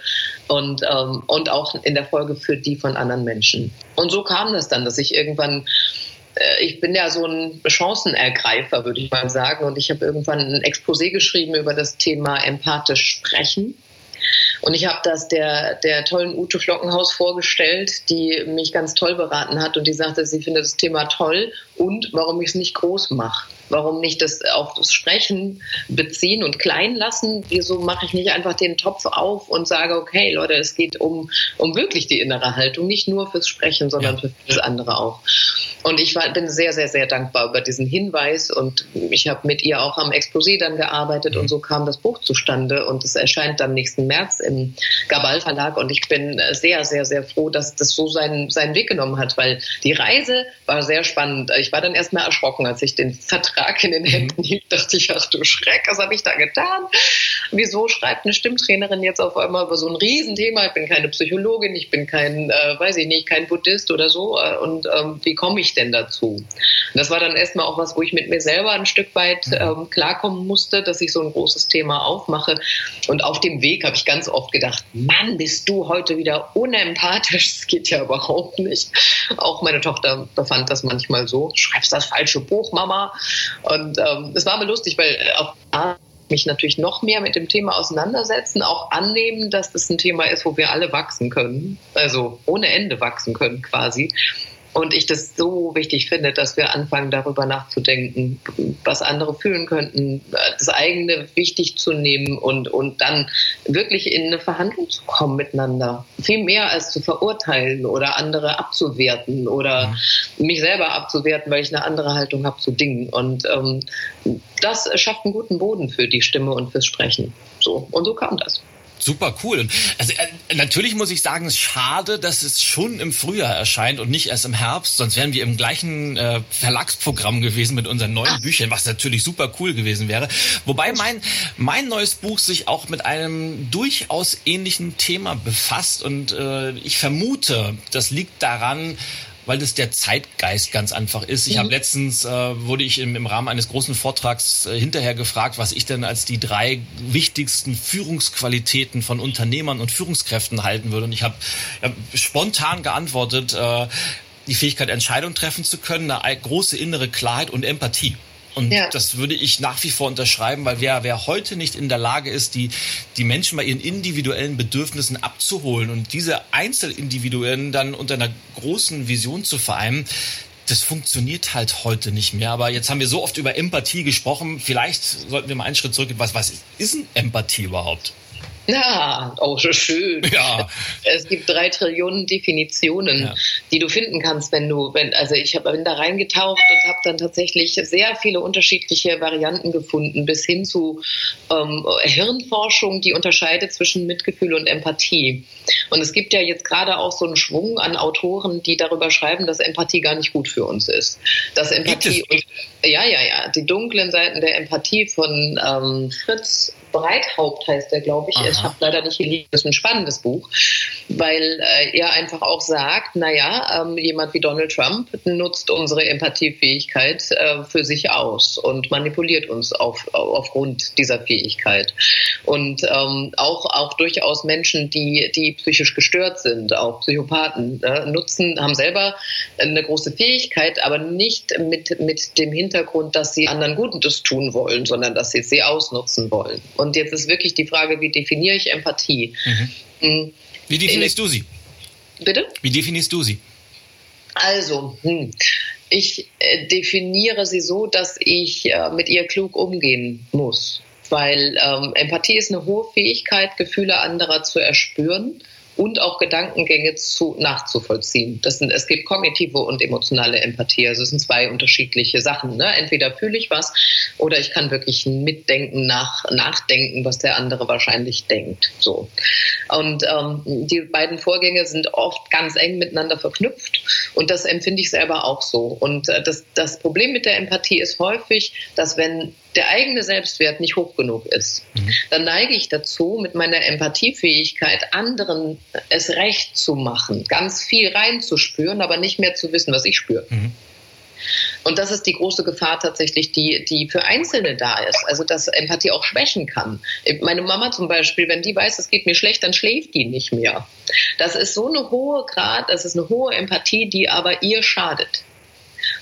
und, ähm, und auch in der Folge für die von anderen Menschen. Und so kam das dann, dass ich irgendwann ich bin ja so ein Chancenergreifer, würde ich mal sagen. Und ich habe irgendwann ein Exposé geschrieben über das Thema empathisch sprechen. Und ich habe das der, der tollen Ute Flockenhaus vorgestellt, die mich ganz toll beraten hat und die sagte, sie findet das Thema toll und warum ich es nicht groß mache. Warum nicht das auf das Sprechen beziehen und klein lassen? Wieso mache ich nicht einfach den Topf auf und sage, okay, Leute, es geht um, um wirklich die innere Haltung, nicht nur fürs Sprechen, sondern ja. für das andere auch. Und ich war, bin sehr, sehr, sehr dankbar über diesen Hinweis und ich habe mit ihr auch am Exposé dann gearbeitet und so kam das Buch zustande und es erscheint dann nächsten März im Gabal Verlag und ich bin sehr, sehr, sehr froh, dass das so seinen, seinen Weg genommen hat, weil die Reise war sehr spannend. Ich war dann erstmal erschrocken, als ich den Vertrag in den mhm. Händen hielt, dachte ich, ach du Schreck, was habe ich da getan? Wieso schreibt eine Stimmtrainerin jetzt auf einmal über so ein Riesenthema? Ich bin keine Psychologin, ich bin kein, äh, weiß ich nicht, kein Buddhist oder so und ähm, wie komme ich denn dazu? Und das war dann erstmal auch was, wo ich mit mir selber ein Stück weit mhm. ähm, klarkommen musste, dass ich so ein großes Thema aufmache. Und auf dem Weg habe ich ganz oft gedacht, Mann, bist du heute wieder unempathisch. Das geht ja überhaupt nicht. Auch meine Tochter befand das manchmal so. Schreibst das falsche Buch, Mama. Und ähm, es war aber lustig, weil äh, auf mich natürlich noch mehr mit dem Thema auseinandersetzen, auch annehmen, dass das ein Thema ist, wo wir alle wachsen können, also ohne Ende wachsen können quasi. Und ich das so wichtig finde, dass wir anfangen, darüber nachzudenken, was andere fühlen könnten, das eigene wichtig zu nehmen und, und dann wirklich in eine Verhandlung zu kommen miteinander. Viel mehr als zu verurteilen oder andere abzuwerten oder mhm. mich selber abzuwerten, weil ich eine andere Haltung habe zu Dingen. Und ähm, das schafft einen guten Boden für die Stimme und fürs Sprechen. So. Und so kam das. Super cool. Also äh, natürlich muss ich sagen, es ist schade, dass es schon im Frühjahr erscheint und nicht erst im Herbst. Sonst wären wir im gleichen äh, Verlagsprogramm gewesen mit unseren neuen Ach. Büchern, was natürlich super cool gewesen wäre. Wobei mein mein neues Buch sich auch mit einem durchaus ähnlichen Thema befasst und äh, ich vermute, das liegt daran, weil das der Zeitgeist ganz einfach ist. Ich mhm. habe letztens, äh, wurde ich im, im Rahmen eines großen Vortrags äh, hinterher gefragt, was ich denn als die drei wichtigsten Führungsqualitäten von Unternehmern und Führungskräften halten würde. Und ich habe hab spontan geantwortet, äh, die Fähigkeit, Entscheidungen treffen zu können, eine große innere Klarheit und Empathie. Und ja. das würde ich nach wie vor unterschreiben, weil wer, wer heute nicht in der Lage ist, die, die Menschen bei ihren individuellen Bedürfnissen abzuholen und diese Einzelindividuen dann unter einer großen Vision zu vereinen, das funktioniert halt heute nicht mehr. Aber jetzt haben wir so oft über Empathie gesprochen. Vielleicht sollten wir mal einen Schritt zurückgehen. Was, was ist denn Empathie überhaupt? Ja, auch so schön. Ja. Es gibt drei Trillionen Definitionen, ja. die du finden kannst, wenn du, wenn, also ich hab, bin da reingetaucht und habe dann tatsächlich sehr viele unterschiedliche Varianten gefunden, bis hin zu ähm, Hirnforschung, die unterscheidet zwischen Mitgefühl und Empathie. Und es gibt ja jetzt gerade auch so einen Schwung an Autoren, die darüber schreiben, dass Empathie gar nicht gut für uns ist. Dass Empathie und, ja, ja, ja, die dunklen Seiten der Empathie von ähm, Fritz Breithaupt heißt er, glaube ich. Ich habe leider nicht gelesen. Das ist ein spannendes Buch, weil äh, er einfach auch sagt, naja, ähm, jemand wie Donald Trump nutzt unsere Empathiefähigkeit äh, für sich aus und manipuliert uns auf, aufgrund dieser Fähigkeit. Und ähm, auch, auch durchaus Menschen, die, die psychisch gestört sind, auch Psychopathen, äh, nutzen, haben selber eine große Fähigkeit, aber nicht mit, mit dem Hintergrund, dass sie anderen Gutes tun wollen, sondern dass sie sie ausnutzen wollen. Und jetzt ist wirklich die Frage, wie definiere ich Empathie? Mhm. Hm. Wie definierst du sie? Bitte? Wie definierst du sie? Also, hm, ich äh, definiere sie so, dass ich äh, mit ihr klug umgehen muss. Weil ähm, Empathie ist eine hohe Fähigkeit, Gefühle anderer zu erspüren und auch Gedankengänge zu, nachzuvollziehen. Das sind, es gibt kognitive und emotionale Empathie. Also es sind zwei unterschiedliche Sachen. Ne? Entweder fühle ich was oder ich kann wirklich mitdenken, nach, nachdenken, was der andere wahrscheinlich denkt. So. Und ähm, die beiden Vorgänge sind oft ganz eng miteinander verknüpft und das empfinde ich selber auch so. Und äh, das, das Problem mit der Empathie ist häufig, dass wenn der eigene Selbstwert nicht hoch genug ist, mhm. dann neige ich dazu, mit meiner Empathiefähigkeit anderen es recht zu machen, ganz viel reinzuspüren, aber nicht mehr zu wissen, was ich spüre. Mhm. Und das ist die große Gefahr tatsächlich, die, die für Einzelne da ist. Also, dass Empathie auch schwächen kann. Meine Mama zum Beispiel, wenn die weiß, es geht mir schlecht, dann schläft die nicht mehr. Das ist so eine hohe Grad, das ist eine hohe Empathie, die aber ihr schadet.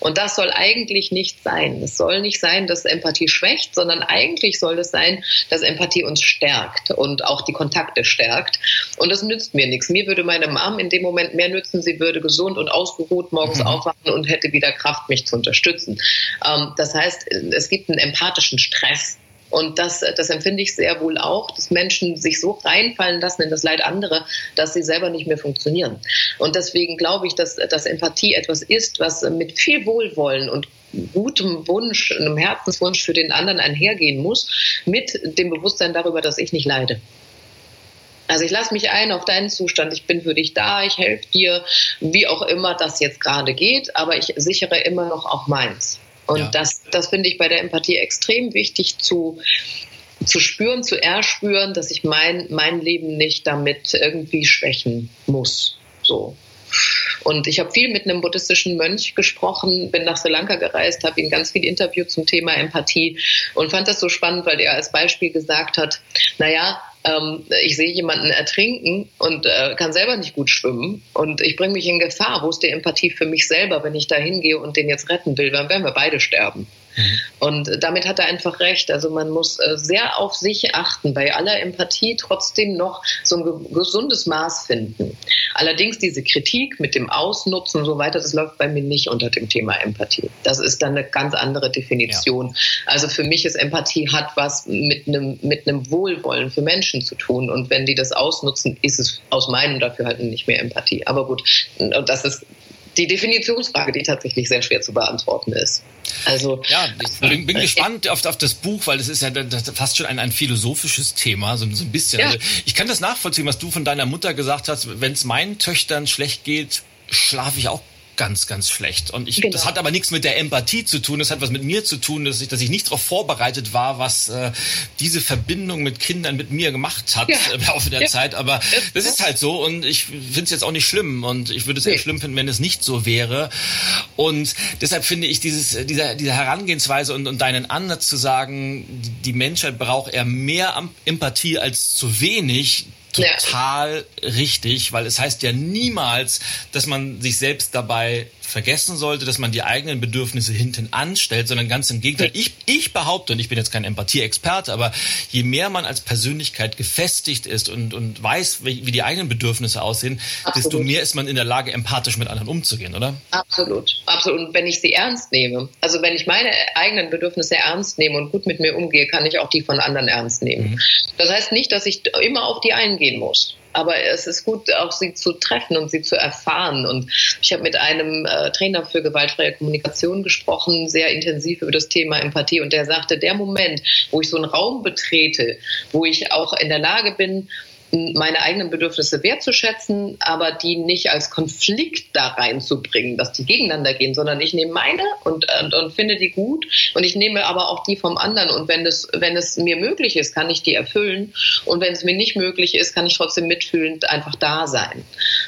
Und das soll eigentlich nicht sein. Es soll nicht sein, dass Empathie schwächt, sondern eigentlich soll es sein, dass Empathie uns stärkt und auch die Kontakte stärkt. Und das nützt mir nichts. Mir würde meine Mom in dem Moment mehr nützen. Sie würde gesund und ausgeruht morgens mhm. aufwachen und hätte wieder Kraft, mich zu unterstützen. Ähm, das heißt, es gibt einen empathischen Stress und das, das empfinde ich sehr wohl auch, dass Menschen sich so reinfallen lassen in das Leid anderer, dass sie selber nicht mehr funktionieren. Und deswegen glaube ich, dass, dass Empathie etwas ist, was mit viel Wohlwollen und gutem Wunsch, einem Herzenswunsch für den anderen einhergehen muss, mit dem Bewusstsein darüber, dass ich nicht leide. Also ich lasse mich ein auf deinen Zustand, ich bin für dich da, ich helfe dir, wie auch immer das jetzt gerade geht, aber ich sichere immer noch auch meins. Und ja. das, das finde ich bei der Empathie extrem wichtig zu, zu spüren, zu erspüren, dass ich mein, mein Leben nicht damit irgendwie schwächen muss. So. Und ich habe viel mit einem buddhistischen Mönch gesprochen, bin nach Sri Lanka gereist, habe ihn ganz viel interviewt zum Thema Empathie und fand das so spannend, weil er als Beispiel gesagt hat, naja, ähm, ich sehe jemanden ertrinken und äh, kann selber nicht gut schwimmen und ich bringe mich in Gefahr. Wo ist die Empathie für mich selber, wenn ich da hingehe und den jetzt retten will? Dann werden wir beide sterben. Mhm. Und damit hat er einfach recht. Also man muss äh, sehr auf sich achten, bei aller Empathie trotzdem noch so ein gesundes Maß finden. Allerdings diese Kritik mit dem Ausnutzen und so weiter, das läuft bei mir nicht unter dem Thema Empathie. Das ist dann eine ganz andere Definition. Ja. Also für mich ist Empathie hat was mit einem, mit einem Wohlwollen für Menschen zu tun. Und wenn die das ausnutzen, ist es aus meinem Dafürhalten nicht mehr Empathie. Aber gut, das ist die Definitionsfrage, die tatsächlich sehr schwer zu beantworten ist. Also ja, ich bin, bin gespannt auf, auf, das Buch, weil das ist ja fast schon ein, ein philosophisches Thema, so, so ein bisschen. Ja. Also ich kann das nachvollziehen, was du von deiner Mutter gesagt hast. Wenn es meinen Töchtern schlecht geht, schlafe ich auch ganz, ganz schlecht. Und ich, genau. das hat aber nichts mit der Empathie zu tun. Das hat was mit mir zu tun, dass ich, dass ich nicht darauf vorbereitet war, was äh, diese Verbindung mit Kindern mit mir gemacht hat ja. im Laufe der ja. Zeit. Aber das ist halt so und ich finde es jetzt auch nicht schlimm und ich würde es nee. eher schlimm finden, wenn es nicht so wäre. Und deshalb finde ich dieses, diese, diese Herangehensweise und, und deinen Ansatz zu sagen, die Menschheit braucht eher mehr Empathie als zu wenig, total ja. richtig, weil es heißt ja niemals, dass man sich selbst dabei vergessen sollte, dass man die eigenen Bedürfnisse hinten anstellt, sondern ganz im Gegenteil. Ich, ich behaupte, und ich bin jetzt kein Empathie-Experte, aber je mehr man als Persönlichkeit gefestigt ist und, und weiß, wie, wie die eigenen Bedürfnisse aussehen, absolut. desto mehr ist man in der Lage, empathisch mit anderen umzugehen, oder? Absolut, absolut. Und wenn ich sie ernst nehme, also wenn ich meine eigenen Bedürfnisse ernst nehme und gut mit mir umgehe, kann ich auch die von anderen ernst nehmen. Mhm. Das heißt nicht, dass ich immer auf die eingehen muss. Aber es ist gut, auch sie zu treffen und sie zu erfahren. Und ich habe mit einem äh, Trainer für gewaltfreie Kommunikation gesprochen, sehr intensiv über das Thema Empathie. Und der sagte, der Moment, wo ich so einen Raum betrete, wo ich auch in der Lage bin, meine eigenen Bedürfnisse wertzuschätzen, aber die nicht als Konflikt da reinzubringen, dass die gegeneinander gehen, sondern ich nehme meine und, und, und, finde die gut und ich nehme aber auch die vom anderen. Und wenn es, wenn es mir möglich ist, kann ich die erfüllen. Und wenn es mir nicht möglich ist, kann ich trotzdem mitfühlend einfach da sein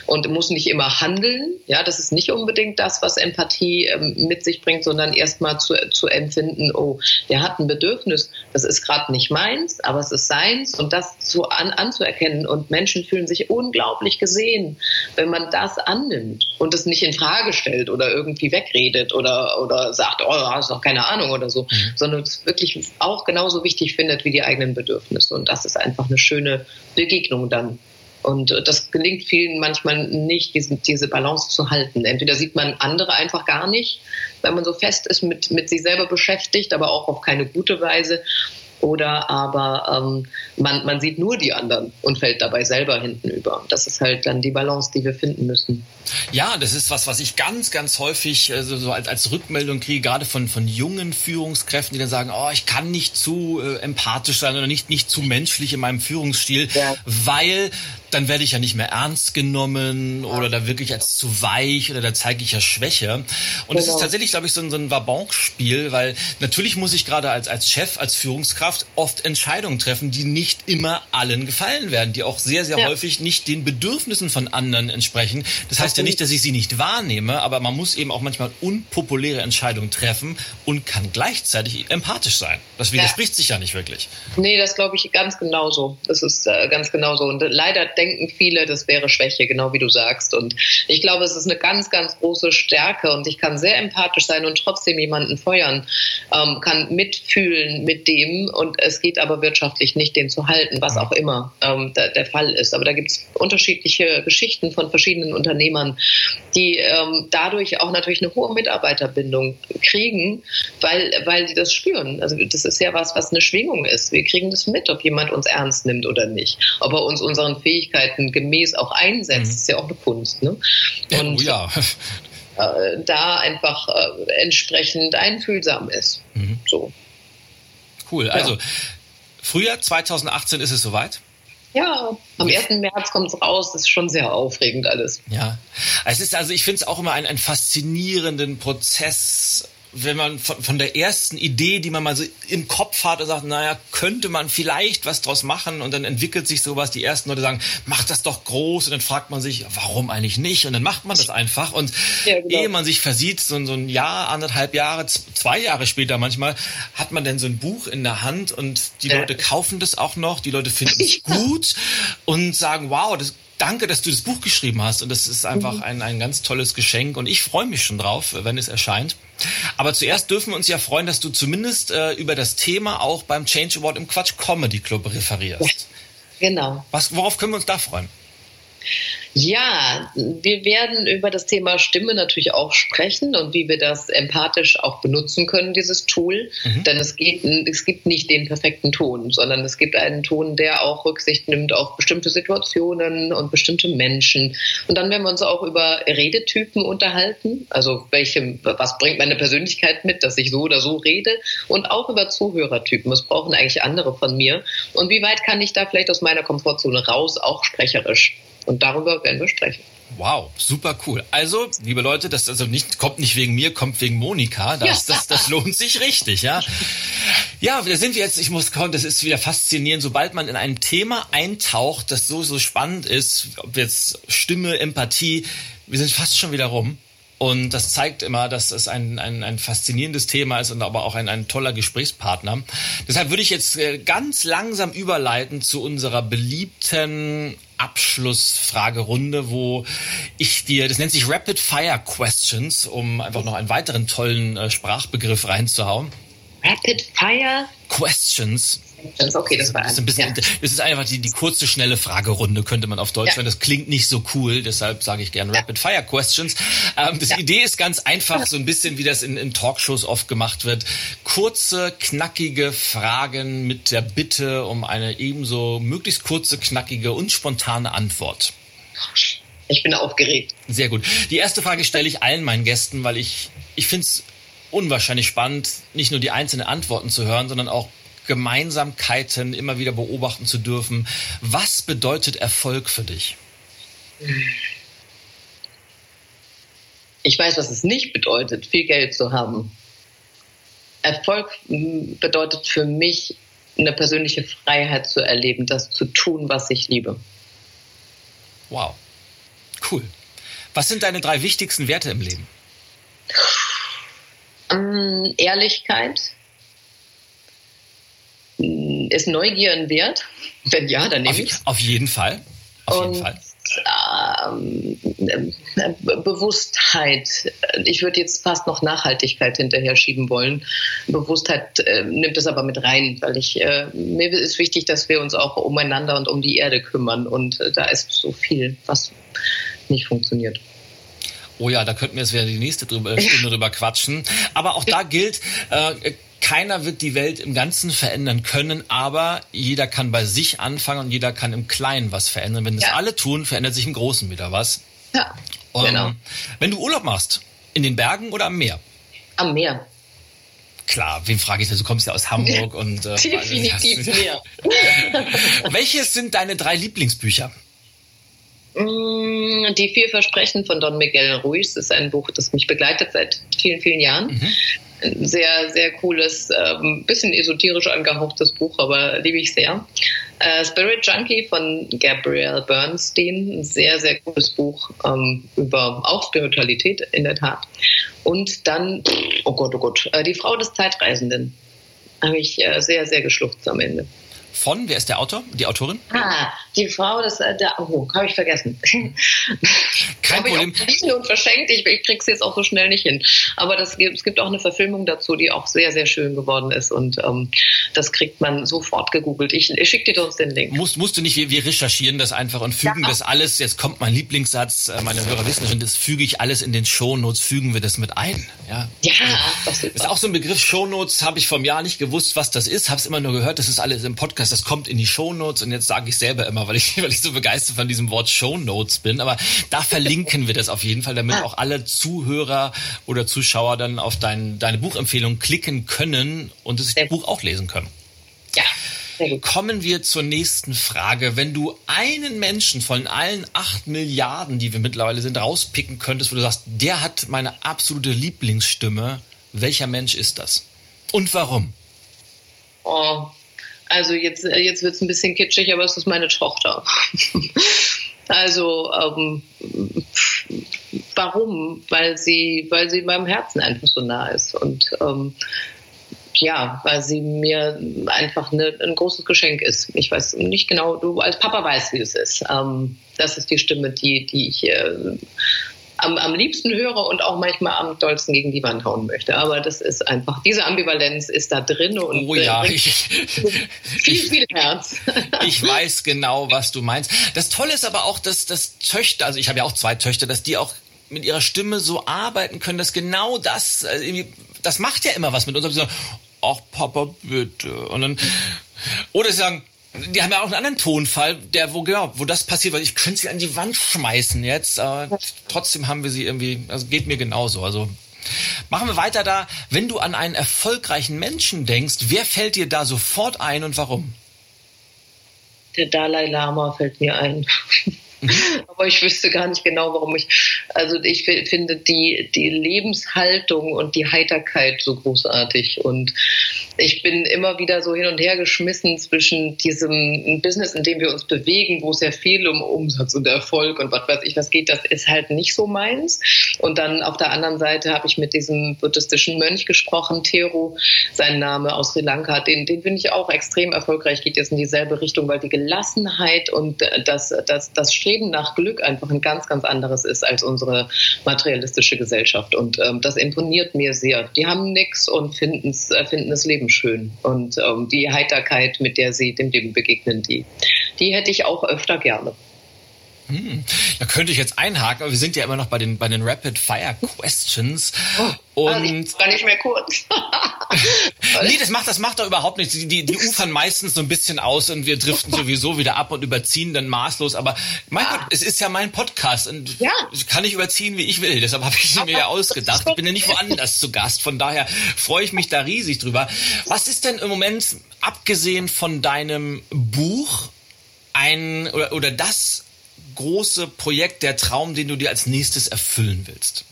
und muss nicht immer handeln. Ja, das ist nicht unbedingt das, was Empathie ähm, mit sich bringt, sondern erstmal zu, zu empfinden, oh, der hat ein Bedürfnis, das ist gerade nicht meins, aber es ist seins. Und das zu, an, anzuerkennen, kennen und Menschen fühlen sich unglaublich gesehen, wenn man das annimmt und es nicht in Frage stellt oder irgendwie wegredet oder, oder sagt, oh, hast doch keine Ahnung oder so, mhm. sondern es wirklich auch genauso wichtig findet wie die eigenen Bedürfnisse. Und das ist einfach eine schöne Begegnung dann. Und das gelingt vielen manchmal nicht, diese, diese Balance zu halten. Entweder sieht man andere einfach gar nicht, weil man so fest ist mit, mit sich selber beschäftigt, aber auch auf keine gute Weise oder aber ähm, man, man sieht nur die anderen und fällt dabei selber hinten über. Das ist halt dann die Balance, die wir finden müssen. Ja, das ist was, was ich ganz, ganz häufig also so als, als Rückmeldung kriege, gerade von, von jungen Führungskräften, die dann sagen, oh, ich kann nicht zu äh, empathisch sein oder nicht, nicht zu menschlich in meinem Führungsstil, ja. weil dann werde ich ja nicht mehr ernst genommen oder da wirklich als zu weich oder da zeige ich ja Schwäche. Und genau. das ist tatsächlich, glaube ich, so ein, so ein Wabonk-Spiel, weil natürlich muss ich gerade als, als Chef, als Führungskraft oft Entscheidungen treffen, die nicht immer allen gefallen werden, die auch sehr, sehr ja. häufig nicht den Bedürfnissen von anderen entsprechen. Das heißt ja nicht, dass ich sie nicht wahrnehme, aber man muss eben auch manchmal unpopuläre Entscheidungen treffen und kann gleichzeitig empathisch sein. Das widerspricht ja. sich ja nicht wirklich. Nee, das glaube ich ganz genauso. Das ist äh, ganz genauso. Und leider denke denken viele, das wäre Schwäche, genau wie du sagst. Und ich glaube, es ist eine ganz, ganz große Stärke und ich kann sehr empathisch sein und trotzdem jemanden feuern, ähm, kann mitfühlen mit dem und es geht aber wirtschaftlich nicht, den zu halten, was auch immer ähm, der, der, Fall ist. Aber da gibt es unterschiedliche Geschichten von verschiedenen Unternehmern, die ähm, dadurch auch natürlich eine hohe Mitarbeiterbindung kriegen, weil, weil die das spüren. Also das ist ja was, was eine Schwingung ist. Wir kriegen das mit, ob jemand uns ernst nimmt oder nicht. Ob er uns unseren Fähigkeiten gemäß auch einsetzt, mhm. ist ja auch eine Kunst. Ne? Und ja. Äh, da einfach äh, entsprechend einfühlsam ist. Mhm. So. Cool. Also ja. Frühjahr 2018 ist es soweit. Ja, am 1. März kommt es raus. Das ist schon sehr aufregend alles. Ja, es ist also, ich finde es auch immer einen, einen faszinierenden Prozess, wenn man von, von der ersten Idee, die man mal so im Kopf hat und sagt, naja, könnte man vielleicht was draus machen und dann entwickelt sich sowas. Die ersten Leute sagen, mach das doch groß und dann fragt man sich, warum eigentlich nicht? Und dann macht man das einfach und ja, genau. ehe man sich versieht, so, so ein Jahr, anderthalb Jahre, zwei Jahre später manchmal, hat man dann so ein Buch in der Hand und die ja. Leute kaufen das auch noch, die Leute finden es gut und sagen, wow, das danke, dass du das Buch geschrieben hast. Und das ist einfach mhm. ein, ein ganz tolles Geschenk. Und ich freue mich schon drauf, wenn es erscheint. Aber zuerst dürfen wir uns ja freuen, dass du zumindest äh, über das Thema auch beim Change Award im Quatsch Comedy Club referierst. Ja, genau. Was, worauf können wir uns da freuen? Ja, wir werden über das Thema Stimme natürlich auch sprechen und wie wir das empathisch auch benutzen können, dieses Tool. Mhm. Denn es, geht, es gibt nicht den perfekten Ton, sondern es gibt einen Ton, der auch Rücksicht nimmt auf bestimmte Situationen und bestimmte Menschen. Und dann werden wir uns auch über Redetypen unterhalten. Also welche, was bringt meine Persönlichkeit mit, dass ich so oder so rede? Und auch über Zuhörertypen. Was brauchen eigentlich andere von mir? Und wie weit kann ich da vielleicht aus meiner Komfortzone raus, auch sprecherisch? Und darüber werden wir sprechen. Wow, super cool. Also, liebe Leute, das also nicht, kommt nicht wegen mir, kommt wegen Monika. Das, ja. das, das lohnt sich richtig, ja. Ja, da sind wir jetzt, ich muss kommen, das ist wieder faszinierend, sobald man in ein Thema eintaucht, das so, so spannend ist, ob jetzt Stimme, Empathie, wir sind fast schon wieder rum. Und das zeigt immer, dass es ein, ein, ein faszinierendes Thema ist und aber auch ein, ein toller Gesprächspartner. Deshalb würde ich jetzt äh, ganz langsam überleiten zu unserer beliebten Abschlussfragerunde, wo ich dir, das nennt sich Rapid Fire Questions, um einfach noch einen weiteren tollen äh, Sprachbegriff reinzuhauen. Rapid Fire Questions. Okay, das war das ist, ein bisschen, ja. das ist einfach die, die kurze, schnelle Fragerunde, könnte man auf Deutsch ja. sagen. Das klingt nicht so cool, deshalb sage ich gern Rapid Fire Questions. Ähm, das ja. Idee ist ganz einfach, so ein bisschen wie das in, in Talkshows oft gemacht wird. Kurze, knackige Fragen mit der Bitte um eine ebenso möglichst kurze, knackige und spontane Antwort. Ich bin aufgeregt. Sehr gut. Die erste Frage stelle ich allen meinen Gästen, weil ich, ich finde es unwahrscheinlich spannend, nicht nur die einzelnen Antworten zu hören, sondern auch Gemeinsamkeiten immer wieder beobachten zu dürfen. Was bedeutet Erfolg für dich? Ich weiß, was es nicht bedeutet, viel Geld zu haben. Erfolg bedeutet für mich, eine persönliche Freiheit zu erleben, das zu tun, was ich liebe. Wow. Cool. Was sind deine drei wichtigsten Werte im Leben? Ähm, Ehrlichkeit. Ist Neugier ein Wert? Wenn ja, dann nehme ich Auf jeden Fall. Auf Und, jeden Fall. Ähm, äh, Bewusstheit. Ich würde jetzt fast noch Nachhaltigkeit hinterher schieben wollen. Bewusstheit äh, nimmt es aber mit rein, weil ich äh, mir ist wichtig, dass wir uns auch umeinander und um die Erde kümmern. Und äh, da ist so viel, was nicht funktioniert. Oh ja, da könnten wir jetzt wieder die nächste Stunde drüber quatschen. Aber auch da gilt, äh, keiner wird die Welt im Ganzen verändern können, aber jeder kann bei sich anfangen und jeder kann im Kleinen was verändern. Wenn das ja. alle tun, verändert sich im Großen wieder was. Ja, um, genau. Wenn du Urlaub machst, in den Bergen oder am Meer? Am Meer. Klar, wen frage ich denn? Du kommst ja aus Hamburg und äh, definitiv Meer. Welches sind deine drei Lieblingsbücher? Mm, die vier Versprechen von Don Miguel Ruiz ist ein Buch, das mich begleitet seit vielen, vielen Jahren. Mhm. Ein sehr, sehr cooles, ähm, bisschen esoterisch angehauchtes Buch, aber liebe ich sehr. Äh, Spirit Junkie von Gabrielle Bernstein, ein sehr, sehr cooles Buch ähm, über auch Spiritualität in der Tat. Und dann, oh Gott, oh Gott, äh, Die Frau des Zeitreisenden. Habe ich äh, sehr, sehr geschluchzt am Ende. Von, wer ist der Autor, die Autorin? Ah, die Frau, das, äh, der, oh, habe ich vergessen. Kein Problem. Ich und verschenkt, ich, ich krieg's jetzt auch so schnell nicht hin. Aber das, es gibt auch eine Verfilmung dazu, die auch sehr, sehr schön geworden ist und ähm, das kriegt man sofort gegoogelt. Ich, ich schicke dir sonst den Link. Musst, musst du nicht, wir, wir recherchieren das einfach und fügen ja. das alles, jetzt kommt mein Lieblingssatz, äh, meine Hörer wissen schon, das füge ich alles in den Shownotes, fügen wir das mit ein. Ja, ja das ist auch so ein Begriff, Shownotes, habe ich vom Jahr nicht gewusst, was das ist, habe es immer nur gehört, das ist alles im Podcast, das kommt in die Shownotes und jetzt sage ich selber immer, weil ich, weil ich so begeistert von diesem Wort Shownotes bin, aber da verlinken wir das auf jeden Fall, damit auch alle Zuhörer oder Zuschauer dann auf dein, deine Buchempfehlung klicken können und das Buch auch lesen können. Ja. Kommen wir zur nächsten Frage. Wenn du einen Menschen von allen acht Milliarden, die wir mittlerweile sind, rauspicken könntest, wo du sagst, der hat meine absolute Lieblingsstimme, welcher Mensch ist das? Und warum? Oh, also jetzt, jetzt wird es ein bisschen kitschig, aber es ist meine Tochter. also ähm, warum? Weil sie, weil sie meinem Herzen einfach so nah ist. Und ähm, ja, weil sie mir einfach eine, ein großes Geschenk ist. Ich weiß nicht genau, du als Papa weißt, wie es ist. Ähm, das ist die Stimme, die, die ich äh, am, am liebsten höre und auch manchmal am dollsten gegen die Wand hauen möchte. Aber das ist einfach, diese Ambivalenz ist da drin und oh ja, ich, viel, viel Herz. ich weiß genau, was du meinst. Das Tolle ist aber auch, dass, dass Töchter, also ich habe ja auch zwei Töchter, dass die auch mit ihrer Stimme so arbeiten können, dass genau das, also das macht ja immer was mit uns. So, ach Papa, bitte. Und dann, oder sie sagen, die haben ja auch einen anderen Tonfall, der, wo, genau, wo das passiert, weil ich könnte sie an die Wand schmeißen jetzt, aber trotzdem haben wir sie irgendwie, also geht mir genauso, also. Machen wir weiter da. Wenn du an einen erfolgreichen Menschen denkst, wer fällt dir da sofort ein und warum? Der Dalai Lama fällt mir ein. Aber ich wüsste gar nicht genau, warum ich. Also ich finde die, die Lebenshaltung und die Heiterkeit so großartig. Und ich bin immer wieder so hin und her geschmissen zwischen diesem Business, in dem wir uns bewegen, wo es sehr viel um Umsatz und Erfolg und was weiß ich was geht. Das ist halt nicht so meins. Und dann auf der anderen Seite habe ich mit diesem buddhistischen Mönch gesprochen, Teru, sein Name aus Sri Lanka. Den, den finde ich auch extrem erfolgreich, geht jetzt in dieselbe Richtung, weil die Gelassenheit und das, das, das Streben nach Glück einfach ein ganz, ganz anderes ist als unsere materialistische Gesellschaft. Und ähm, das imponiert mir sehr. Die haben nichts und finden äh, finden das Leben schön. Und ähm, die Heiterkeit, mit der sie dem Leben begegnen, die, die hätte ich auch öfter gerne. Hm. Da könnte ich jetzt einhaken, aber wir sind ja immer noch bei den, bei den Rapid Fire Questions. Oh, und also gar nicht mehr kurz. nee, das macht, das macht doch überhaupt nichts. Die, die, die ufern meistens so ein bisschen aus und wir driften sowieso wieder ab und überziehen dann maßlos. Aber mein Gott, es ist ja mein Podcast und ja. kann ich überziehen, wie ich will. Deshalb habe ich mir ja ausgedacht. Ich bin ja nicht woanders zu Gast. Von daher freue ich mich da riesig drüber. Was ist denn im Moment, abgesehen von deinem Buch, ein oder, oder das große Projekt, der Traum, den du dir als nächstes erfüllen willst?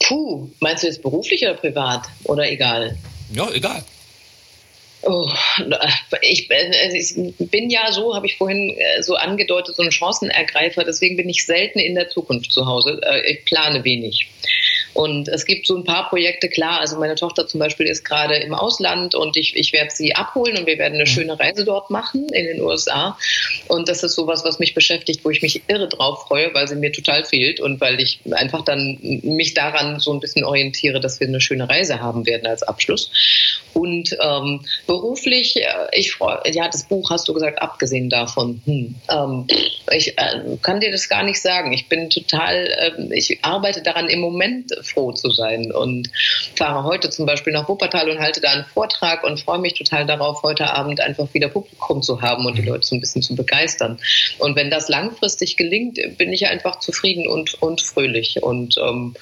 Puh, meinst du jetzt beruflich oder privat oder egal? Ja, egal. Oh, ich, äh, ich, bin ja so, habe ich vorhin äh, so angedeutet, so ein Chancenergreifer. Deswegen bin ich selten in der Zukunft zu Hause. Äh, ich plane wenig. Und es gibt so ein paar Projekte, klar, also meine Tochter zum Beispiel ist gerade im Ausland und ich, ich werde sie abholen und wir werden eine mhm. schöne Reise dort machen in den USA. Und das ist sowas, was mich beschäftigt, wo ich mich irre drauf freue, weil sie mir total fehlt und weil ich einfach dann mich daran so ein bisschen orientiere, dass wir eine schöne Reise haben werden als Abschluss. Und ähm, beruflich, äh, ich freue, ja, das Buch hast du gesagt, abgesehen davon, hm, ähm, ich äh, kann dir das gar nicht sagen. Ich bin total, äh, ich arbeite daran im Moment froh zu sein und fahre heute zum Beispiel nach Wuppertal und halte da einen Vortrag und freue mich total darauf, heute Abend einfach wieder Publikum zu haben und die mhm. Leute so ein bisschen zu begeistern. Und wenn das langfristig gelingt, bin ich einfach zufrieden und, und fröhlich und ähm,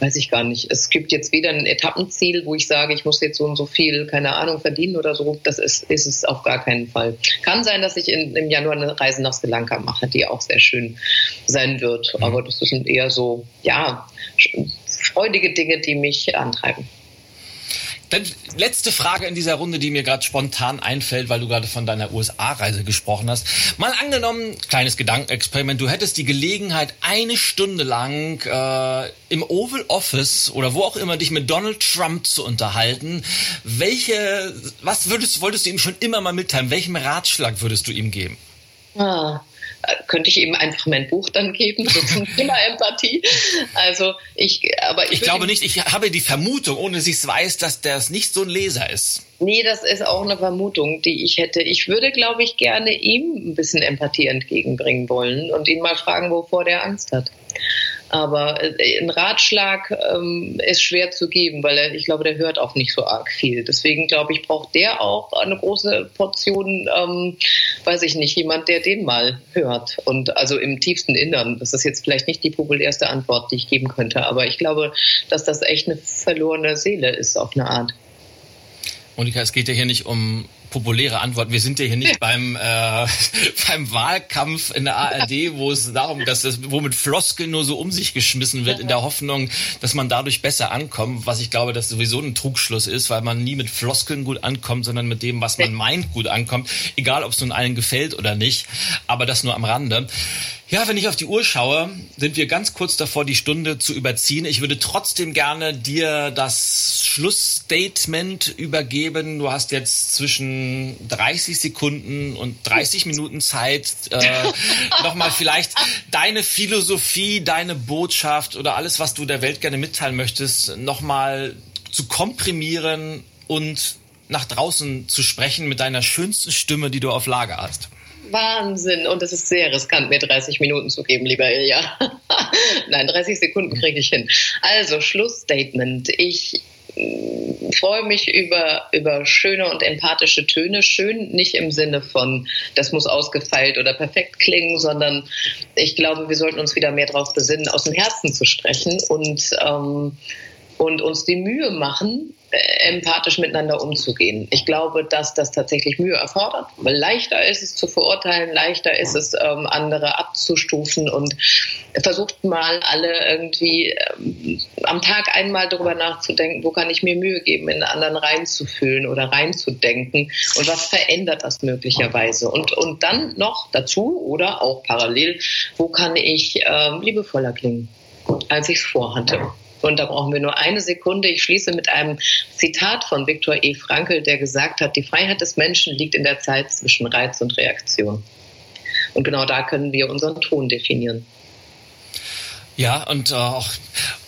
weiß ich gar nicht. Es gibt jetzt weder ein Etappenziel, wo ich sage, ich muss jetzt so und so viel, keine Ahnung, verdienen oder so. Das ist, ist es auf gar keinen Fall. Kann sein, dass ich in, im Januar eine Reise nach Sri Lanka mache, die auch sehr schön sein wird. Mhm. Aber das sind eher so, ja, freudige Dinge, die mich antreiben. Dann letzte Frage in dieser Runde, die mir gerade spontan einfällt, weil du gerade von deiner USA-Reise gesprochen hast. Mal angenommen, kleines Gedankenexperiment, du hättest die Gelegenheit, eine Stunde lang äh, im Oval Office oder wo auch immer dich mit Donald Trump zu unterhalten. Welche, was würdest, wolltest du ihm schon immer mal mitteilen? Welchen Ratschlag würdest du ihm geben? Ah, könnte ich ihm einfach mein Buch dann geben, so zum Thema Empathie. Also ich, aber ich, ich glaube nicht, ich habe die Vermutung, ohne dass ich es weiß, dass das nicht so ein Leser ist. Nee, das ist auch eine Vermutung, die ich hätte. Ich würde, glaube ich, gerne ihm ein bisschen Empathie entgegenbringen wollen und ihn mal fragen, wovor der Angst hat. Aber äh, ein Ratschlag ähm, ist schwer zu geben, weil er, ich glaube, der hört auch nicht so arg viel. Deswegen glaube ich, braucht der auch eine große Portion, ähm, weiß ich nicht, jemand, der den mal hört. Und also im tiefsten Innern. Das ist jetzt vielleicht nicht die populärste Antwort, die ich geben könnte, aber ich glaube, dass das echt eine verlorene Seele ist auf eine Art. Monika, es geht ja hier nicht um populäre Antwort. Wir sind ja hier nicht beim, äh, beim Wahlkampf in der ARD, wo es darum, dass das, wo mit Floskeln nur so um sich geschmissen wird, in der Hoffnung, dass man dadurch besser ankommt, was ich glaube, dass sowieso ein Trugschluss ist, weil man nie mit Floskeln gut ankommt, sondern mit dem, was man meint, gut ankommt. Egal, ob es nun allen gefällt oder nicht, aber das nur am Rande. Ja, wenn ich auf die Uhr schaue, sind wir ganz kurz davor, die Stunde zu überziehen. Ich würde trotzdem gerne dir das Schlussstatement übergeben. Du hast jetzt zwischen 30 Sekunden und 30 Minuten Zeit, äh, nochmal vielleicht deine Philosophie, deine Botschaft oder alles, was du der Welt gerne mitteilen möchtest, nochmal zu komprimieren und nach draußen zu sprechen mit deiner schönsten Stimme, die du auf Lager hast. Wahnsinn. Und es ist sehr riskant, mir 30 Minuten zu geben, lieber Ilja. Nein, 30 Sekunden kriege ich hin. Also, Schlussstatement. Ich mm, freue mich über, über schöne und empathische Töne. Schön nicht im Sinne von, das muss ausgefeilt oder perfekt klingen, sondern ich glaube, wir sollten uns wieder mehr darauf besinnen, aus dem Herzen zu sprechen und, ähm, und uns die Mühe machen, empathisch miteinander umzugehen. Ich glaube, dass das tatsächlich Mühe erfordert, weil leichter ist es zu verurteilen, leichter ist es, ähm, andere abzustufen und versucht mal alle irgendwie ähm, am Tag einmal darüber nachzudenken, wo kann ich mir Mühe geben, in anderen reinzufühlen oder reinzudenken und was verändert das möglicherweise und, und dann noch dazu oder auch parallel, wo kann ich ähm, liebevoller klingen, als ich es vorhatte. Und da brauchen wir nur eine Sekunde. Ich schließe mit einem Zitat von Viktor E. Frankl, der gesagt hat, die Freiheit des Menschen liegt in der Zeit zwischen Reiz und Reaktion. Und genau da können wir unseren Ton definieren. Ja, und äh, auch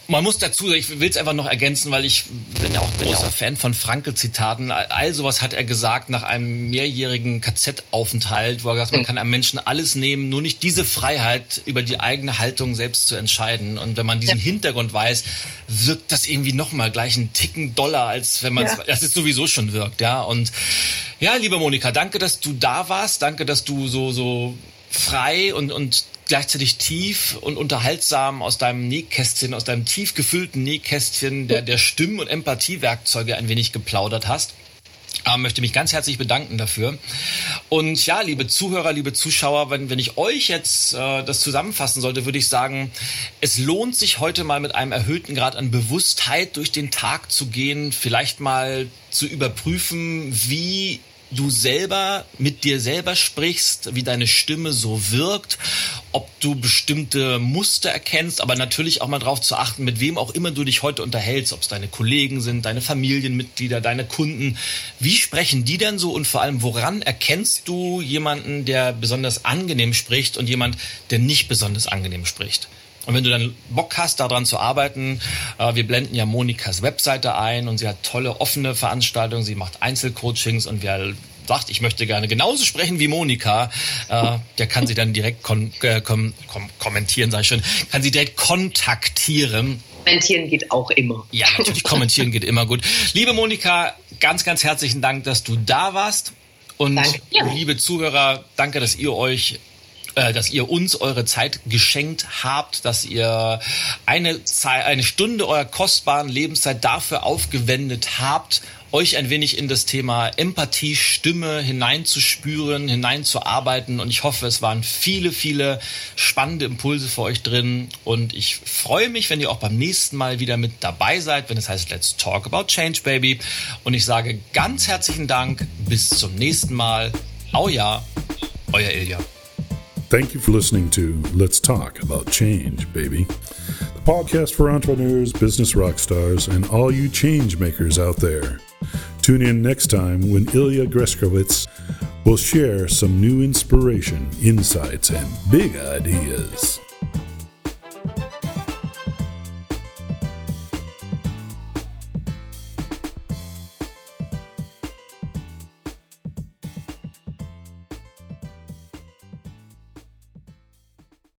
man muss dazu, ich will es einfach noch ergänzen, weil ich bin ja auch großer Fan von Frankel-Zitaten. All sowas hat er gesagt nach einem mehrjährigen KZ-Aufenthalt, wo er gesagt hat, man kann einem Menschen alles nehmen, nur nicht diese Freiheit, über die eigene Haltung selbst zu entscheiden. Und wenn man diesen ja. Hintergrund weiß, wirkt das irgendwie nochmal gleich einen Ticken doller, als wenn man es, ja. das ist sowieso schon wirkt, ja. Und ja, liebe Monika, danke, dass du da warst. Danke, dass du so, so frei und, und gleichzeitig tief und unterhaltsam aus deinem Nähkästchen, aus deinem tief gefüllten Nähkästchen der, der Stimmen- und Empathiewerkzeuge ein wenig geplaudert hast. Ähm, möchte mich ganz herzlich bedanken dafür. Und ja, liebe Zuhörer, liebe Zuschauer, wenn, wenn ich euch jetzt äh, das zusammenfassen sollte, würde ich sagen, es lohnt sich heute mal mit einem erhöhten Grad an Bewusstheit durch den Tag zu gehen, vielleicht mal zu überprüfen, wie du selber mit dir selber sprichst, wie deine Stimme so wirkt, ob du bestimmte Muster erkennst, aber natürlich auch mal darauf zu achten, mit wem auch immer du dich heute unterhältst, ob es deine Kollegen sind, deine Familienmitglieder, deine Kunden. Wie sprechen die denn so und vor allem, woran erkennst du jemanden, der besonders angenehm spricht und jemand, der nicht besonders angenehm spricht? Und wenn du dann Bock hast, daran zu arbeiten, äh, wir blenden ja Monikas Webseite ein und sie hat tolle offene Veranstaltungen, sie macht Einzelcoachings und wer sagt, ich möchte gerne genauso sprechen wie Monika, äh, der kann sie dann direkt kon äh, kom kom kommentieren, sage ich schon, kann sie direkt kontaktieren. Kommentieren geht auch immer. Ja, natürlich, kommentieren geht immer gut. Liebe Monika, ganz, ganz herzlichen Dank, dass du da warst. Und danke. liebe Zuhörer, danke, dass ihr euch äh, dass ihr uns eure Zeit geschenkt habt, dass ihr eine, Zeit, eine Stunde eurer kostbaren Lebenszeit dafür aufgewendet habt, euch ein wenig in das Thema Empathie, Stimme hineinzuspüren, hineinzuarbeiten. Und ich hoffe, es waren viele, viele spannende Impulse für euch drin. Und ich freue mich, wenn ihr auch beim nächsten Mal wieder mit dabei seid, wenn es heißt Let's Talk About Change, Baby. Und ich sage ganz herzlichen Dank. Bis zum nächsten Mal. Au ja, euer Ilja. Thank you for listening to Let's Talk About Change, Baby. The podcast for entrepreneurs, business rock stars, and all you change makers out there. Tune in next time when Ilya Greskowitz will share some new inspiration, insights, and big ideas.